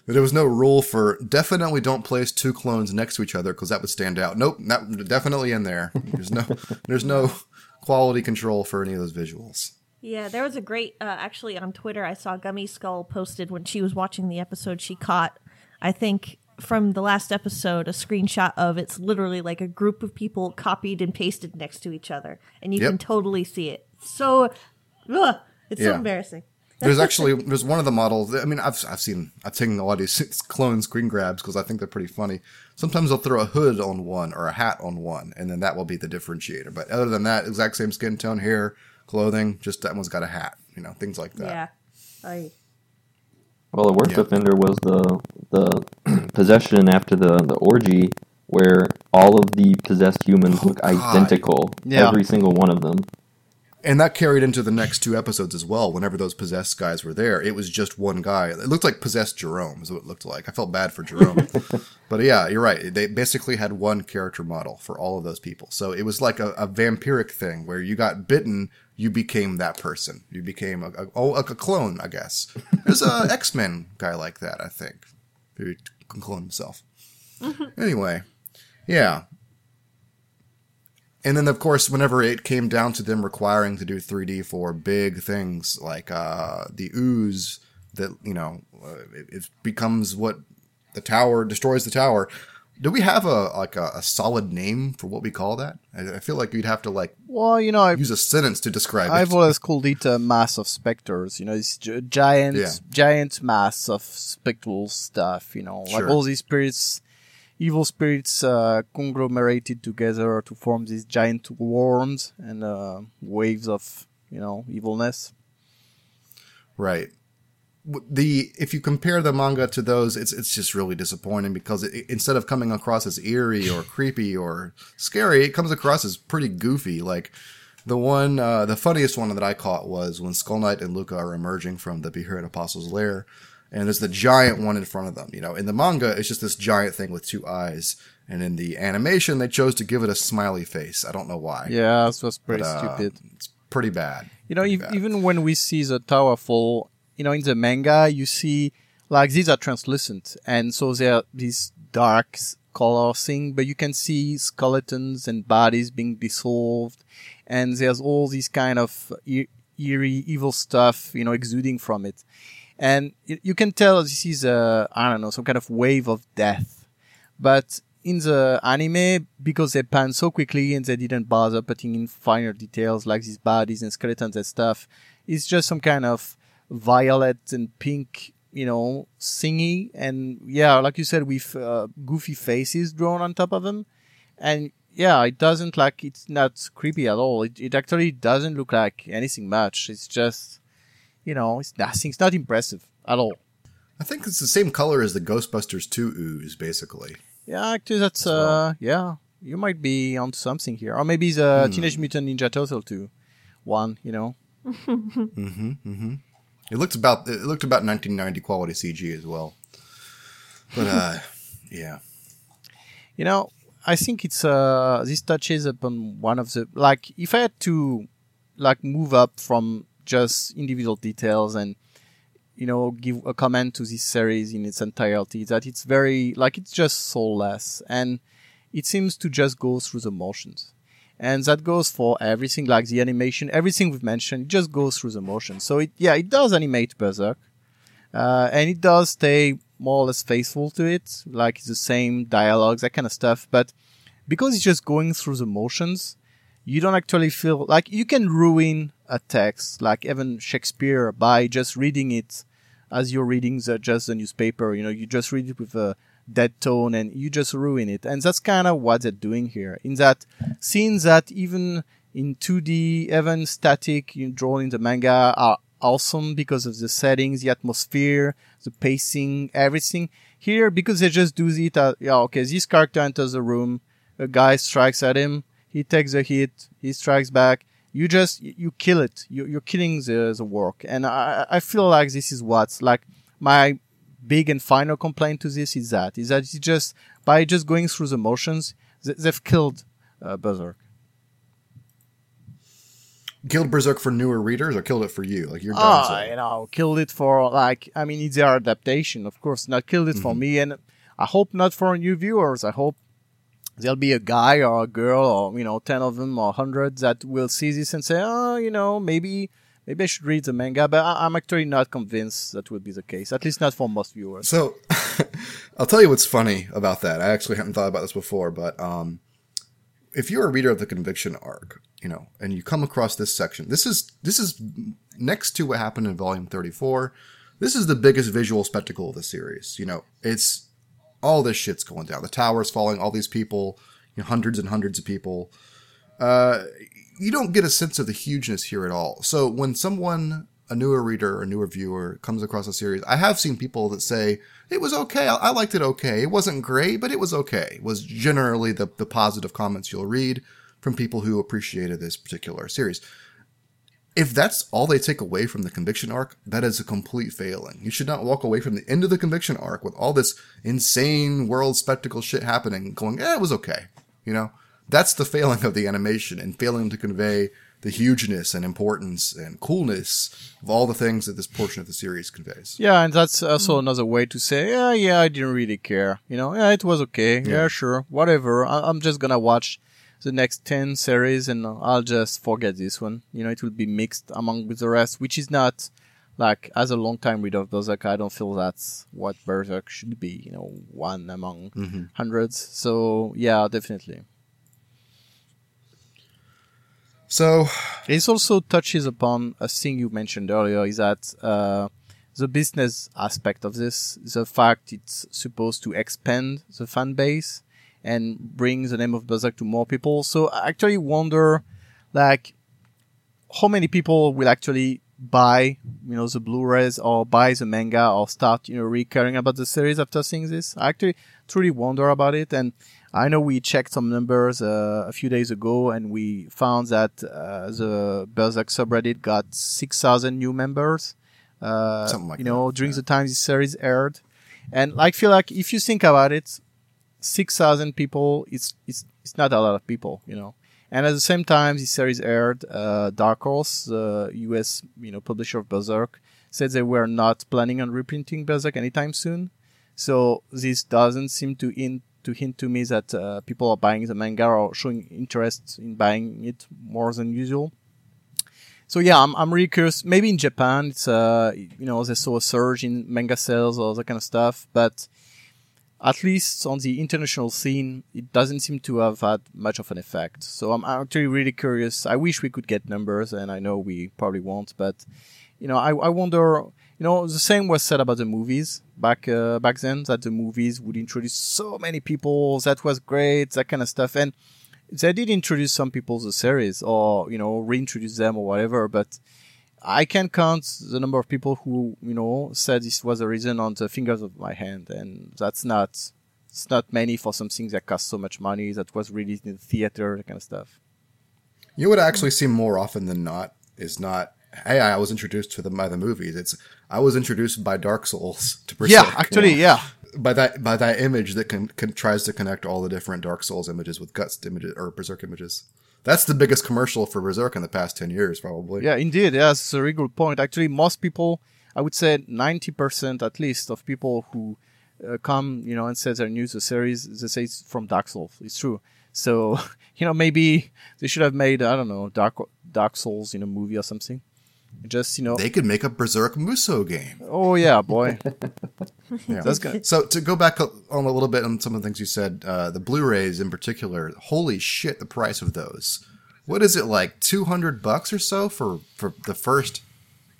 There was no rule for definitely don't place two clones next to each other because that would stand out. Nope, not definitely in there. There's no there's no quality control for any of those visuals. Yeah, there was a great uh, actually on Twitter. I saw Gummy Skull posted when she was watching the episode. She caught, I think, from the last episode, a screenshot of it's literally like a group of people copied and pasted next to each other, and you Yep. can totally see it. So, ugh, it's so Yeah. embarrassing. There's actually there's one of the models. I mean, I've I've seen I've taken a lot of these clone screen grabs because I think they're pretty funny. Sometimes they'll throw a hood on one or a hat on one, and then that will be the differentiator. But other than that, exact same skin tone, hair, clothing, just that one's got a hat. You know, things like that. Yeah. I, Well, the worst Yeah. offender was the the possession after the the orgy, where all of the possessed humans oh, look God. identical, Yeah. every single one of them. And that carried into the next two episodes as well. Whenever those possessed guys were there, it was just one guy. It looked like possessed Jerome, is what it looked like. I felt bad for Jerome. but yeah, you're right. They basically had one character model for all of those people. So it was like a, a vampiric thing where you got bitten, you became that person. You became a, a, oh, like a clone, I guess. There's a X Men guy like that, I think, who can clone himself. Mm-hmm. Anyway, yeah. And then, of course, whenever it came down to them requiring to do 3D for big things like uh, the ooze, that you know, uh, it, it becomes what the tower destroys the tower. Do we have a like a, a solid name for what we call that? I, I feel like we'd have to like Well, you know, I, use a sentence to describe it. I've it. always called it a mass of specters. You know, it's giant, Yeah. giant mass of spectral stuff. You know, like all these spirits, evil spirits, uh, conglomerated together to form these giant worms and uh, waves of you know evilness. Right. The if you compare the manga to those, it's it's just really disappointing because it, instead of coming across as eerie or creepy or scary, it comes across as pretty goofy. Like the one, uh, the funniest one that I caught was when Skull Knight and Luca are emerging from the Beheaded Apostle's lair, and there's the giant one in front of them. You know, in the manga, it's just this giant thing with two eyes, and in the animation, they chose to give it a smiley face. I don't know why. Yeah, this was pretty But, uh, stupid. It's pretty bad. You know, ev- bad. even when we see the tower fall, you know, in the manga, you see like these are translucent, and so they're these dark color thing, but you can see skeletons and bodies being dissolved, and there's all these kind of e- eerie, evil stuff, you know, exuding from it, and you can tell this is a I don't know some kind of wave of death, but in the anime, because they pan so quickly and they didn't bother putting in finer details like these bodies and skeletons and stuff, it's just some kind of violet and pink, you know, singy. And yeah, like you said, with uh, goofy faces drawn on top of them. And yeah, it doesn't like, it's not creepy at all. It, it actually doesn't look like anything much. It's just, you know, it's nothing. It's not impressive at all. I think it's the same color as the Ghostbusters 2 ooze, basically. Yeah, actually, that's well. uh, yeah. You might be onto something here, or maybe the Hmm. Teenage Mutant Ninja Turtle two, one. You know, It looked about it looked about 1990 quality CG as well. But uh, yeah, you know. I think it's uh, this touches upon one of the like. If I had to like move up from just individual details and you know give a comment to this series in its entirety, that it's very like it's just soulless and it seems to just go through the motions. and that goes for everything like the animation everything we've mentioned it just goes through the motions so it yeah it does animate berserk uh, and it does stay more or less faithful to it like the same dialogues that kind of stuff but because it's just going through the motions you don't actually feel like you can ruin a text like even shakespeare by just reading it as you're reading the, just the newspaper you know you just read it with a dead tone and you just ruin it. And that's kind of what they're doing here in that scenes that even in 2d even static you know, drawn in the manga are awesome because of the settings the atmosphere the pacing everything. Here because they just do it uh, yeah okay this character enters the room a guy strikes at him he takes a hit he strikes back you just you kill it you, you're killing the, the work and I, I feel like this is what's like my big and final complaint to this is that is that it's just by just going through the motions th- they've killed uh, berserk killed Berserk for newer readers or killed it for you? Like you're done. Ah, you know, killed it for like I mean it's their adaptation, of course. Not killed it for me, and I hope not for new viewers. I hope there'll be a guy or a girl or you know ten of them or hundreds that will see this and say, oh, you know, maybe maybe I should read the manga. But I- I'm actually not convinced that would be the case. At least not for most viewers. So I'll tell you what's funny about that. I actually hadn't thought about this before, but um, if you're a reader of the conviction arc, you know, and you come across this section, this is this is next to what happened in volume 34. This is the biggest visual spectacle of the series. You know, it's all this shit's going down. The tower's falling, all these people, you know, hundreds and hundreds of people. Uh, you don't get a sense of the hugeness here at all. So when someone, a newer reader or a newer viewer, comes across a series, I have seen people that say it was okay. I, I liked it okay. It wasn't great, but it was okay. Was generally the the positive comments you'll read from people who appreciated this particular series. If that's all they take away from the conviction arc, that is a complete failing. You should not walk away from the end of the conviction arc with all this insane world spectacle shit happening, going, "Eh, it was okay." You know, that's the failing of the animation and failing to convey the hugeness and importance and coolness of all the things that this portion of the series conveys. Yeah, and that's also another way to say, yeah, yeah, I didn't really care. You know, yeah, it was okay. Yeah, sure, whatever. I- I'm just gonna watch the next 10 series and I'll just forget this one. You know, it will be mixed among with the rest, which is not like, as a long time reader of Berserk, I don't feel that's what Berserk should be, you know, one among hundreds. So, yeah, definitely. So, this also touches upon a thing you mentioned earlier is that uh, the business aspect of this, the fact it's supposed to expand the fan base and bring the name of Berserk to more people. So I actually wonder, like, how many people will actually buy, you know, the Blu-rays or buy the manga or start, you know, really caring about the series after seeing this. I actually truly wonder about it. And I know we checked some numbers uh, a few days ago and we found that uh, the Berserk subreddit got 6,000 new members. Uh, Something like you know, that, during the time this series aired. And I feel like if you think about it, 6,000 people, it's, it's, it's not a lot of people, you know. And at the same time, this series aired. Uh, Dark Horse, the U.S. you know publisher of Berserk, said they were not planning on reprinting Berserk anytime soon. So this doesn't seem to hint to hint to me that uh, people are buying the manga or showing interest in buying it more than usual. So yeah, I'm I'm really curious. Maybe in Japan, it's uh you know they saw a surge in manga sales or that kind of stuff, but at least on the international scene, it doesn't seem to have had much of an effect. So I'm actually really curious. I wish we could get numbers, and I know we probably won't, but you know, I, I wonder. You know, the same was said about the movies back uh, back then. That the movies would introduce so many people. That was great. That kind of stuff, and they did introduce some people to the series, or you know, reintroduce them or whatever. But I can count the number of people who, you know, said this was a reason on the fingers of my hand, and that's not, it's not many for something that cost so much money that was released in the theater, that kind of stuff. You would actually see more often than not is not, hey, I was introduced to them by the movies. It's, I was introduced by Dark Souls to Berserk. Yeah, actually, yeah. By that, by that image that can, can tries to connect all the different Dark Souls images with Guts images or Berserk images. That's the biggest commercial for Berserk in the past 10 years, probably. Yeah, indeed. Yeah, that's a very good point. Actually, most people, I would say 90% at least of people who uh, come, you know, and say they're new to the series, they say it's from Dark Souls. It's true. So, you know, maybe they should have made, I don't know, Dark, Dark Souls in a movie or something. Just, you know. They could make a Berserk Muso game. Oh, yeah, boy. yeah. That's good. So, to go back on a little bit on some of the things you said, uh, the Blu rays in particular, holy shit, the price of those. What is it like, 200 bucks or so for, for the first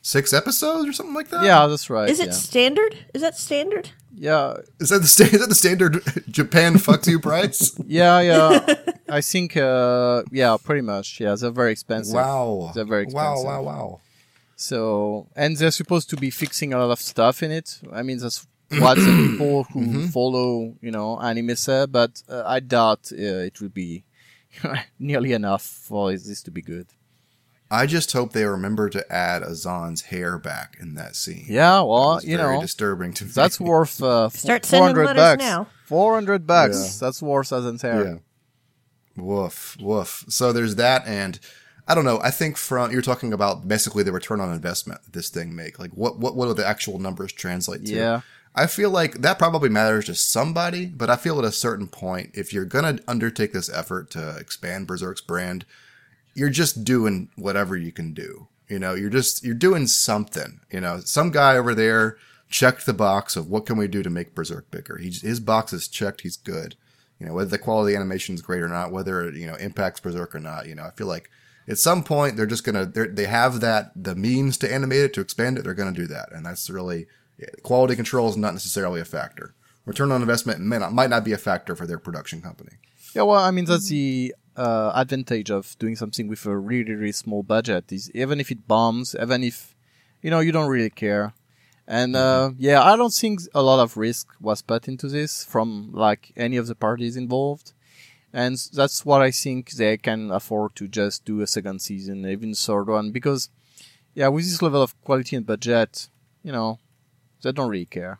six episodes or something like that? Yeah, that's right. Is it yeah. standard? Is that standard? Yeah. Is that the sta- is that the standard Japan fucks you price? Yeah, yeah. I think uh yeah, pretty much. Yeah, they're very expensive. Wow. They're very expensive. Wow, wow, wow. So, and they're supposed to be fixing a lot of stuff in it. I mean, that's what the people who Mm-hmm. follow, you know, anime say, but uh, I doubt uh, it will be nearly enough for this to be good. I just hope they remember to add Azan's hair back in that scene. Yeah, well, was you very know, disturbing to me. that's worth uh, Start four sending bucks. now. Four hundred bucks. Yeah. That's worth as hair. Yeah. Woof, woof. So there's that, and I don't know. I think from you're talking about basically the return on investment that this thing make. Like what what what do the actual numbers translate to? Yeah. I feel like that probably matters to somebody, but I feel at a certain point, if you're gonna undertake this effort to expand Berserk's brand, you're just doing whatever you can do. You know, you're just you're doing something. You know, some guy over there checked the box of what can we do to make Berserk bigger. He, his box is checked. He's good. You know, whether the quality animation is great or not, whether it, you know impacts Berserk or not. You know, I feel like at some point they're just gonna they're, they have that the means to animate it to expand it. They're gonna do that, and that's really yeah, quality control is not necessarily a factor. Return on investment may not, might not be a factor for their production company. Yeah, well, I mean that's the uh, advantage of doing something with a really, really small budget. Is even if it bombs, even if you know you don't really care. And uh, yeah, I don't think a lot of risk was put into this from like any of the parties involved, and that's what I think they can afford to just do a second season, even third one, because yeah, with this level of quality and budget, you know, they don't really care.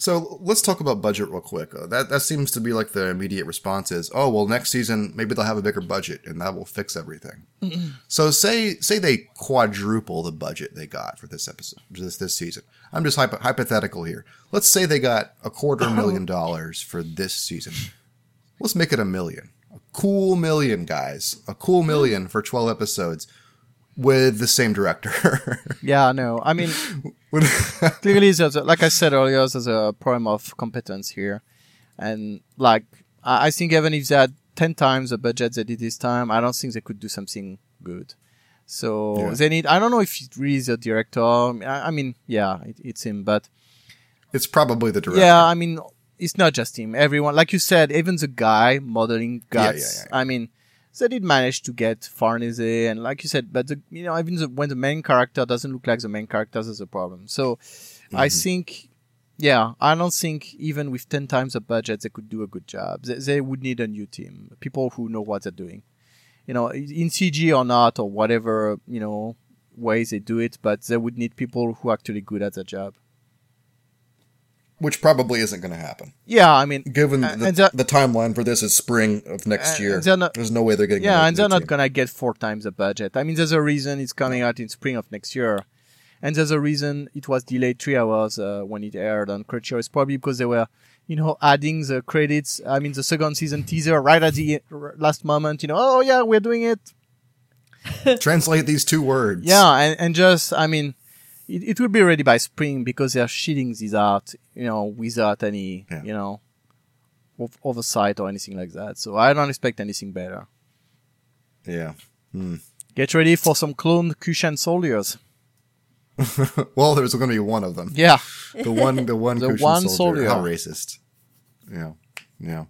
So let's talk about budget real quick. Uh, that that seems to be like the immediate response is, oh well, next season maybe they'll have a bigger budget and that will fix everything. so say say they quadruple the budget they got for this episode this this season. I'm just hypo- hypothetical here. Let's say they got a quarter million dollars for this season. Let's make it a million. A cool million, guys. A cool million for 12 episodes with the same director. Yeah, no, I mean. clearly there's a, like I said earlier, there's a problem of competence here, and like I, think even if they had ten times the budget they did this time, I don't think they could do something good. So Yeah. they need. I don't know if it really is the director. I, I mean, yeah, it, it's him, but it's probably the director. yeah, I mean, it's not just him. Everyone, like you said, even the guy modeling Yeah, yeah, guts. yeah. I mean, they did manage to get Farnese, and like you said, but the, you know, even the, when the main character doesn't look like the main character, that's a problem. So, I Mm-hmm. think, yeah, I don't think even with ten times the budget, they could do a good job. They, they would need a new team, people who know what they're doing. You know, in CG or not, or whatever you know ways they do it, but they would need people who are actually good at their job. Which probably isn't going to happen. Yeah, I mean, Given Uh, the, the timeline for this is spring of next Uh, year, not- there's no way they're getting. yeah, and they're not gonna get four times the budget. I mean, there's a reason it's coming out in spring of next year, and there's a reason it was delayed three hours uh, when it aired on Crunchyroll. It's probably because they were, you know, adding the credits. I mean, the second season teaser right at the last moment. You know, oh yeah, we're doing it. Translate these two words. Yeah, and, and just, I mean, it, it will be ready by spring because they're shitting this out, you know, without any, Yeah. you know, of- oversight or anything like that. So I don't expect anything better. yeah. Hmm. Get ready for some cloned Kushan soldiers. Well, there's going to be one of them. Yeah. The one, the one, The Kushan one soldier. soldier. How racist. Yeah, yeah.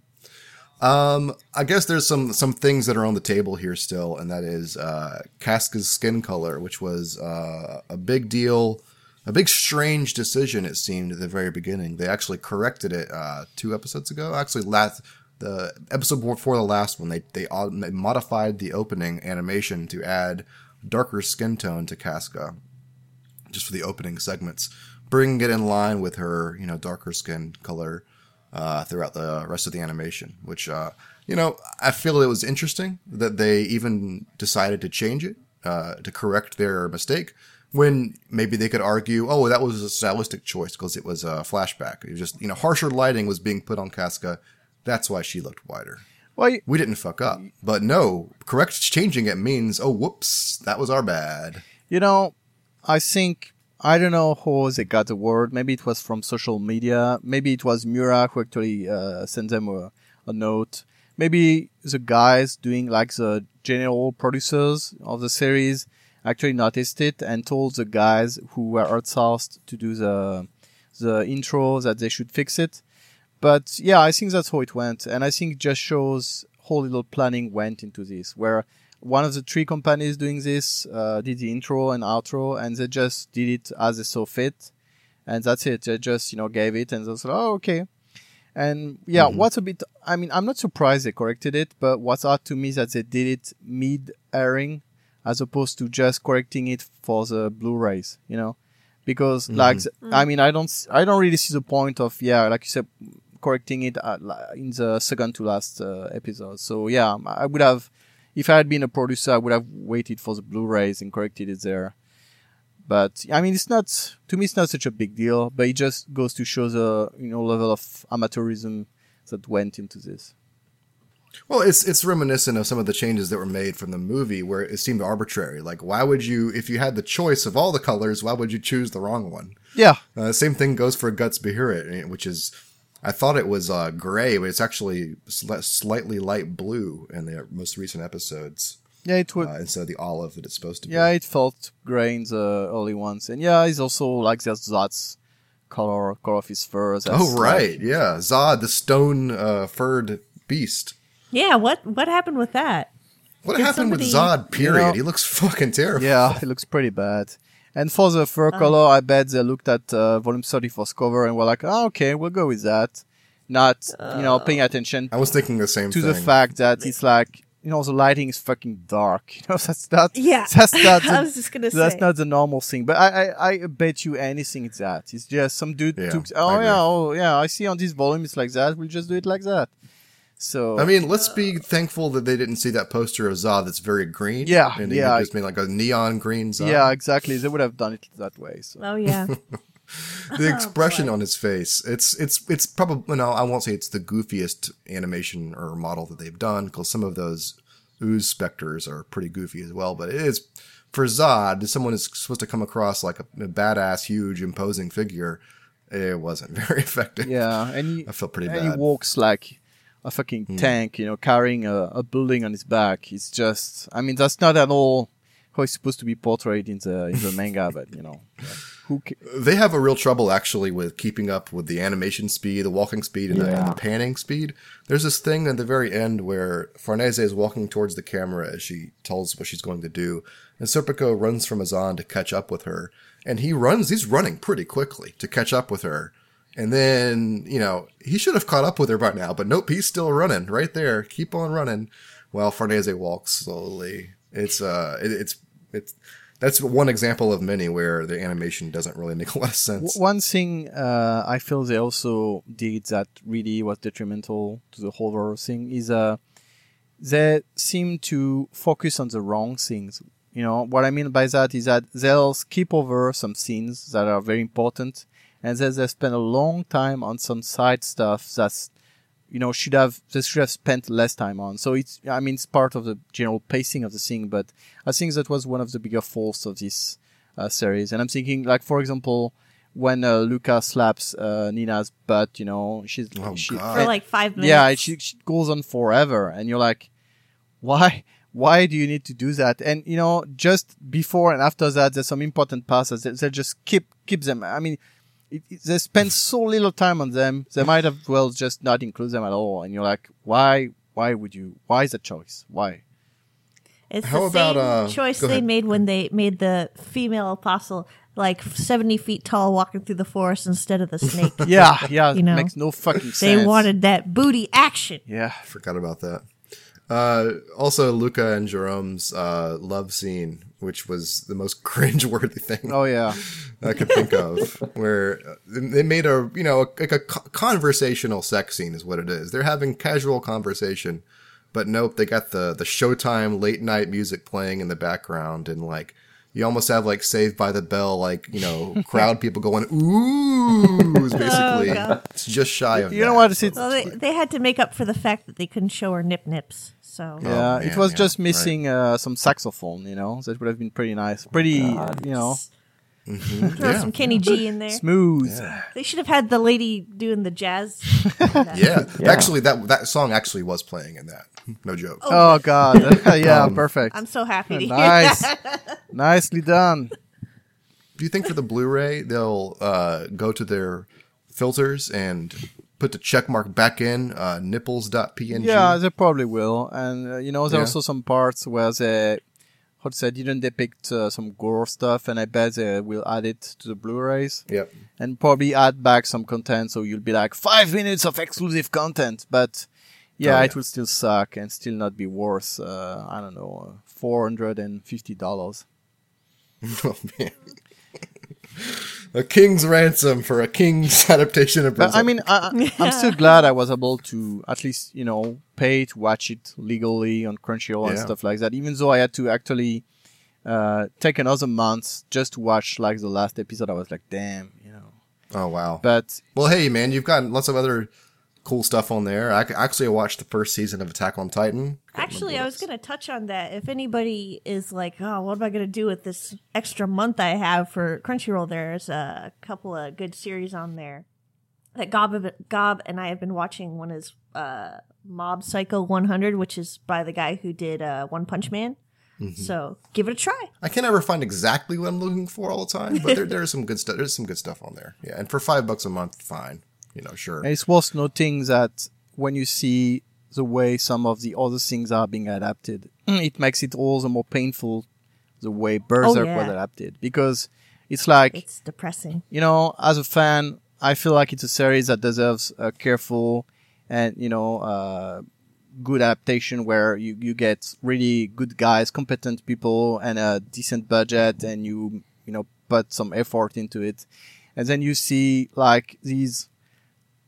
Um, I guess there's some some things that are on the table here still, and that is uh, Casca's skin color, which was uh, a big deal, a big strange decision. It seemed at the very beginning. They actually corrected it uh, two episodes ago. Actually, last the episode before the last one, they they modified the opening animation to add darker skin tone to Casca, just for the opening segments, bringing it in line with her, you know, darker skin color uh, throughout the rest of the animation. Which, uh, you know, I feel it was interesting that they even decided to change it uh, to correct their mistake. When maybe they could argue, oh, that was a stylistic choice because it was a flashback. It was just, you know, harsher lighting was being put on Casca. That's why she looked whiter. Well, y- We didn't fuck up. But no, correct changing it means, oh, whoops, that was our bad. you know, I think, I don't know how they got the word. Maybe it was from social media. Maybe it was Miura who actually uh, sent them a, a note. Maybe the guys doing like the general producers of the series actually noticed it and told the guys who were outsourced to do the the intro that they should fix it. But yeah, I think that's how it went, and I think it just shows how little planning went into this. Where one of the three companies doing this uh, did the intro and outro, and they just did it as they saw fit, and that's it. They just you know gave it, and they said, "Oh, okay." And yeah, what's a bit? I mean, I'm not surprised they corrected it, but what's odd to me is that they did it mid airing, as opposed to just correcting it for the Blu-rays. You know, because like I mean, I don't s- I don't really see the point of yeah, like you said, correcting it at, in the second to last uh, episode. So yeah, I would have if I had been a producer, I would have waited for the Blu-rays and corrected it there. But I mean, it's not to me. It's not such a big deal, but it just goes to show the you know level of amateurism that went into this. Well, it's it's reminiscent of some of the changes that were made from the movie, where it seemed arbitrary. Like, why would you, if you had the choice of all the colors, why would you choose the wrong one? Yeah, Uh, same thing goes for Guts Beherit, which is, I thought it was uh, gray, but it's actually sli- slightly light blue in the most recent episodes yeah, it would. uh, instead of the olive that it's supposed to be. yeah, it felt gray in the early ones, and yeah, it's also like there's Zod's color, color of his fur. that's, oh, like- right, yeah, Zod, the stone uh, furred beast. Yeah, what what happened with that? What Did happened with Zod? Period. know- he looks fucking terrible. Yeah, he looks pretty bad. And for the fur Oh. color, I bet they looked at uh, volume 34's cover and were like, oh, okay, we'll go with that. Not, you know, paying uh. attention I was thinking the same to thing. the fact that it's like, you know, the lighting is fucking dark. You know, that's not, Yeah, that's not, I the, was just gonna that's say. not the normal thing. But I, I, I bet you anything it's that. It's just some dude Yeah, took, I oh agree. yeah, oh yeah, I see on this volume it's like that. We'll just do it like that. So, I mean, let's be thankful that they didn't see that poster of Zod that's very green. Yeah, and yeah. just made like a neon green Zod. yeah, exactly. They would have done it that way. So. Oh yeah, the oh, expression on his face it's it's it's probably no i won't say it's the goofiest animation or model that they've done because some of those ooze specters are pretty goofy as well but it is for zod someone is supposed to come across like a, a badass huge imposing figure it wasn't very effective Yeah, and he, i feel pretty and bad he walks like a fucking hmm. tank, you know, carrying a, a building on his back. It's just, I mean, that's not at all how it's supposed to be portrayed in the in the manga, but you know, yeah. who ca- they have a real trouble actually with keeping up with the animation speed, the walking speed, and, the, and the panning speed. There's this thing at the very end where Farnese is walking towards the camera as she tells what she's going to do, and Serpico runs from Azan to catch up with her, and he runs. He's running pretty quickly to catch up with her. And then, you know, he should have caught up with her by now, but nope, he's still running right there. Keep on running while Farnese walks slowly. It's, uh, it, it's, it's, that's one example of many where the animation doesn't really make a lot of sense. One thing uh, I feel they also did that really was detrimental to the whole horror thing is uh, they seem to focus on the wrong things. You know what I mean by that is that they'll skip over some scenes that are very important, and then they spent a long time on some side stuff that's you know should have they should have spent less time on. So it's I mean it's part of the general pacing of the thing, but I think that was one of the bigger faults of this uh, series. And I'm thinking like for example when uh, Luca slaps uh, Nina's butt, you know she's Oh, she, God. For like five minutes. yeah, she, she goes on forever, and you're like, why? Why do you need to do that? And you know, just before and after that, there's some important passes. They, they just keep keep them. I mean, it, it- they spend so little time on them. They might have well just not include them at all. And you're like, why? Why would you? Why is that choice? Why? It's How the about, same uh, choice they ahead. made when they made the female apostle like 70 feet tall walking through the forest instead of the snake. Yeah, yeah, You know, makes no fucking sense. they wanted that booty action. yeah. Forgot about that. Uh, also, Luca and Jerome's uh, love scene, which was the most cringe-worthy thing Oh yeah. I could think of, where uh, they made a you know like a conversational sex scene is what it is. They're having casual conversation, but nope, they got the the Showtime late night music playing in the background, and like you almost have like Saved by the Bell, like you know crowd people going ooh, is basically God. it's just shy of You know that. what? It's, Well, they, they had to make up for the fact that they couldn't show her nip nips. So Yeah, Oh, it was yeah, just right. missing uh, some saxophone, you know. That would have been pretty nice. Pretty, God. you know, throw Yeah. some Kenny G in there. smooth. They should have had the lady doing the jazz. Yeah. Yeah. actually, that that song actually was playing in that. No joke. Oh God! yeah, Um, perfect. I'm so happy to hear nice, that. nicely done. Do you think for the Blu-ray they'll uh, go to their filters and put the check mark back in uh, nipples.png? Yeah, they probably will. And uh, you know, there's Yeah. also some parts where they, how to say, didn't depict uh, some gore stuff, and I bet they will add it to the Blu-rays Yep. and probably add back some content, so you'll be like five minutes of exclusive content, but. Yeah, Oh, yeah. it will still suck and still not be worth, uh, I don't know, four hundred and fifty dollars. oh man. A king's ransom for a king's adaptation of But Berserk. I mean, I, I- I'm still glad I was able to at least, you know, pay to watch it legally on Crunchyroll and stuff like that. Even though I had to actually uh, take another month just to watch like the last episode, I was like, damn, you know. oh wow. But well, hey man, you've got lots of other cool stuff on there. I actually watched the first season of Attack on Titan. Actually, I was going to touch on that. If anybody is like, oh, what am I going to do with this extra month I have for Crunchyroll? There's a couple of good series on there that Gob, Gob and I have been watching. One is uh, Mob Psycho 100, which is by the guy who did uh, One Punch Man. So give it a try. I can't ever find exactly what I'm looking for all the time, but there, there's some good stuff. There's some good stuff on there. Yeah, and for five bucks a month, fine. You know, sure. and it's worth noting that when you see the way some of the other things are being adapted, it makes it all the more painful the way Berserk yeah. was adapted because it's like It's depressing. you know, as a fan, I feel like it's a series that deserves a careful and you know uh, good adaptation where you you get really good guys, competent people, and a decent budget, and you you know put some effort into it, and then you see like these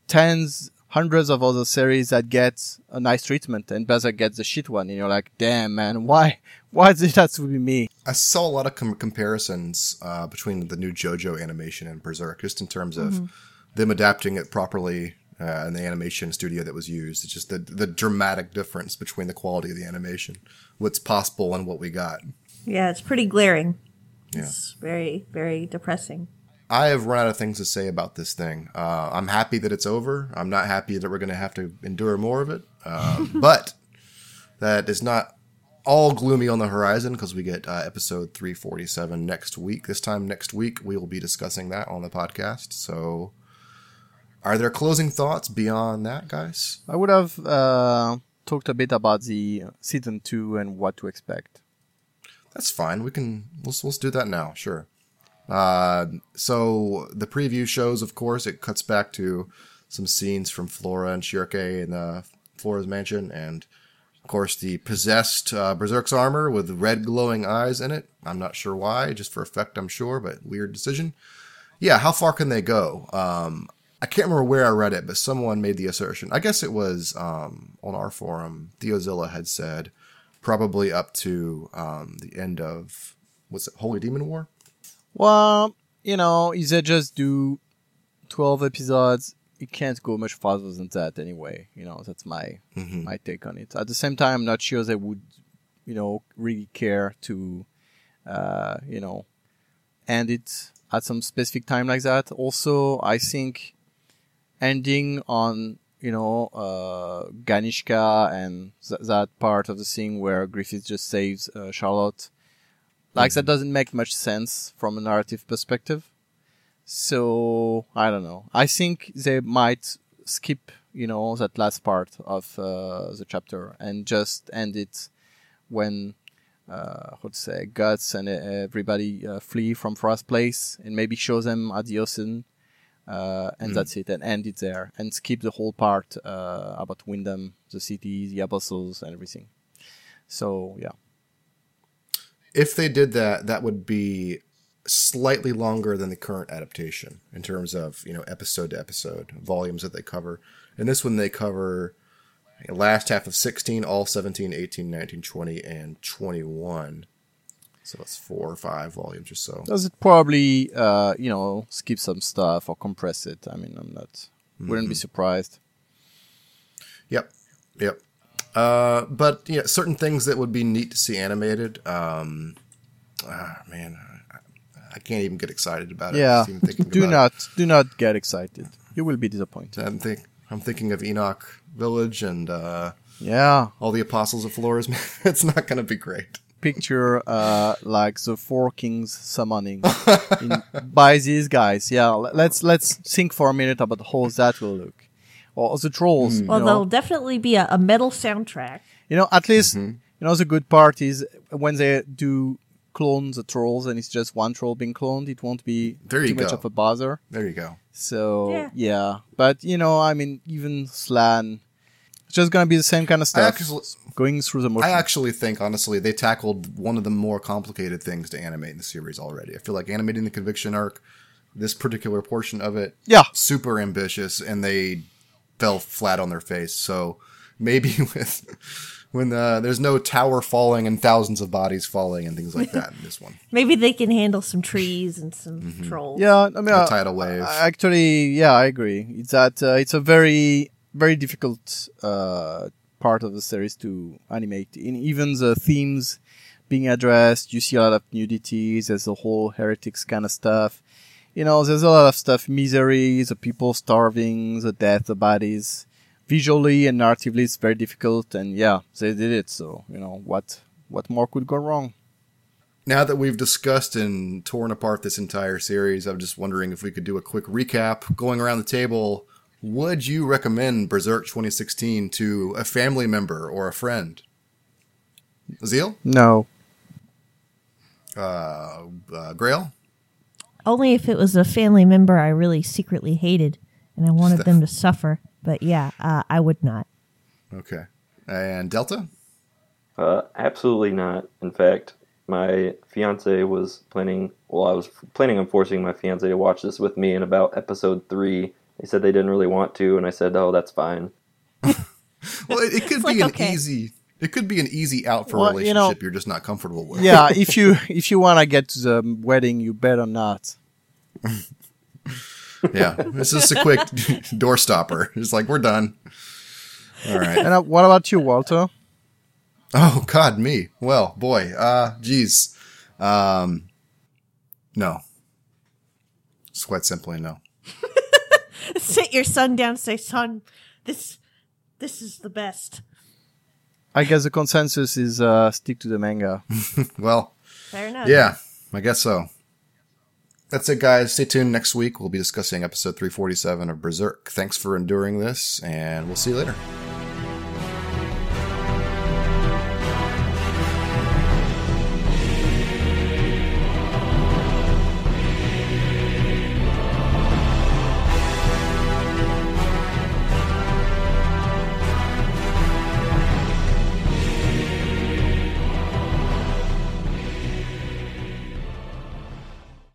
tens. Hundreds of other series that get a nice treatment, and Berserk gets the shit one, and you're like, "Damn, man, why, why did it have to be me?" I saw a lot of com- comparisons uh, between the new JoJo animation and Berserk, just in terms of them adapting it properly uh, and the animation studio that was used. It's just the the dramatic difference between the quality of the animation, what's possible, and what we got. Yeah, it's pretty glaring. Yeah. It's very, very depressing. I have run out of things to say about this thing. Uh, I'm happy that it's over. I'm not happy that we're going to have to endure more of it. Uh, but that is not all gloomy on the horizon because we get uh, episode 347 next week. This time next week, we will be discussing that on the podcast. So, are there closing thoughts beyond that, guys? I would have uh, talked a bit about the season two and what to expect. That's fine. We can let's let's do that now. Sure. Uh, so the preview shows, of course, it cuts back to some scenes from Flora and Schierke in uh, Flora's mansion, and Of course, the possessed uh, Berserk's armor with red glowing eyes in it. I'm not sure why, just for effect, I'm sure, but weird decision. Yeah, how far can they go? Um, I can't remember where I read it, but someone made the assertion. I guess it was um, on our forum. Theozilla had said probably up to um, the end of what's it, Holy Demon War. Well, you know, if they just do 12 episodes, it can't go much farther than that anyway. You know, that's my Mhm. my take on it. At the same time, I'm not sure they would, you know, really care to, uh, you know, end it at some specific time like that. Also, I think ending on you know uh, Ganishka and th- that part of the thing where Griffith just saves uh, Charlotte, like that doesn't make much sense from a narrative perspective. So I don't know. I think they might skip, you know, that last part of uh, the chapter and just end it when, uh, how to say, Guts and everybody uh, flee from Frost Place and maybe show them at the ocean, uh, and that's it, and end it there, and skip the whole part uh, about Wyndham, the city, the apostles, and everything. So yeah. If they did that, that would be slightly longer than the current adaptation in terms of you know episode to episode volumes that they cover. And this one they cover the last half of 16, all 17, 18, 19, 20, and 21. So that's four or five volumes or so. Does it probably, uh, you know, skip some stuff or compress it? I mean, I'm not, wouldn't be surprised. Yep, yep. Uh, but yeah, certain things that would be neat to see animated. Um, ah, man, I, I can't even get excited about it. Yeah, just even thinking do not, do not get excited. You will be disappointed. I'm think I'm thinking of Enoch Village and uh, Yeah, all the apostles of Flores. it's not going to be great. picture uh, like the four kings summoning in, by these guys. Yeah, let's let's think for a minute about how that will look, or the trolls. you Well, know. there'll definitely be a, a metal soundtrack. You know, at least Mm-hmm. you know the good part is when they do clone the trolls and it's just one troll being cloned, it won't be There too much go. of a bother. There you go. So Yeah. yeah. but you know, I mean, even Slan, it's just gonna be the same kind of stuff, actually, going through the I actually think, honestly, they tackled one of the more complicated things to animate in the series already. I feel like animating the conviction arc, this particular portion of it, yeah, super ambitious, and they fell flat on their face. So maybe with when uh, there's no tower falling and thousands of bodies falling and things like that in this one. Maybe they can handle some trees and some trolls. yeah. I mean, A uh, tidal wave. I- actually, yeah, I agree. It's that uh, it's a very very difficult uh, part of the series to animate. In even the themes being addressed, you see a lot of nudities. There's the whole heretics kind of stuff. You know, there's a lot of stuff. Misery, the people starving, the death, the bodies. Visually and narratively, it's very difficult. And yeah, they did it. So you know what what more could go wrong? Now that we've discussed and torn apart this entire series, I'm just wondering if we could do a quick recap. Going around the table, would you recommend Berserk 2016 to a family member or a friend? Zeal? No. Uh, uh, Grail? Only if it was a family member I really secretly hated and I wanted Steph. them to suffer. But yeah, uh, I would not. Okay. And Delta? Uh, absolutely not. In fact, my fiance was planning. Well, I was planning on forcing my fiance to watch this with me in about episode three. They said they didn't really want to, and I said, "Oh, that's fine." Well, it, it could like, be an okay. easy. It could be an easy out for a Well, you relationship know- you're just not comfortable with. yeah, if you if you want to get to the wedding, you better not. yeah. This is a quick door stopper. It's like we're done. All right. And uh, what about you, Walter? Oh God, me. Well, boy. Uh, geez. Um, no. It's quite simply no. Sit your son down. Say, son, this this is the best. I guess the consensus is uh, stick to the manga. Well, Fair enough. yeah, I guess so. That's it, guys. Stay tuned next week. We'll be discussing episode 347 of Berserk. Thanks for enduring this, and we'll see you later.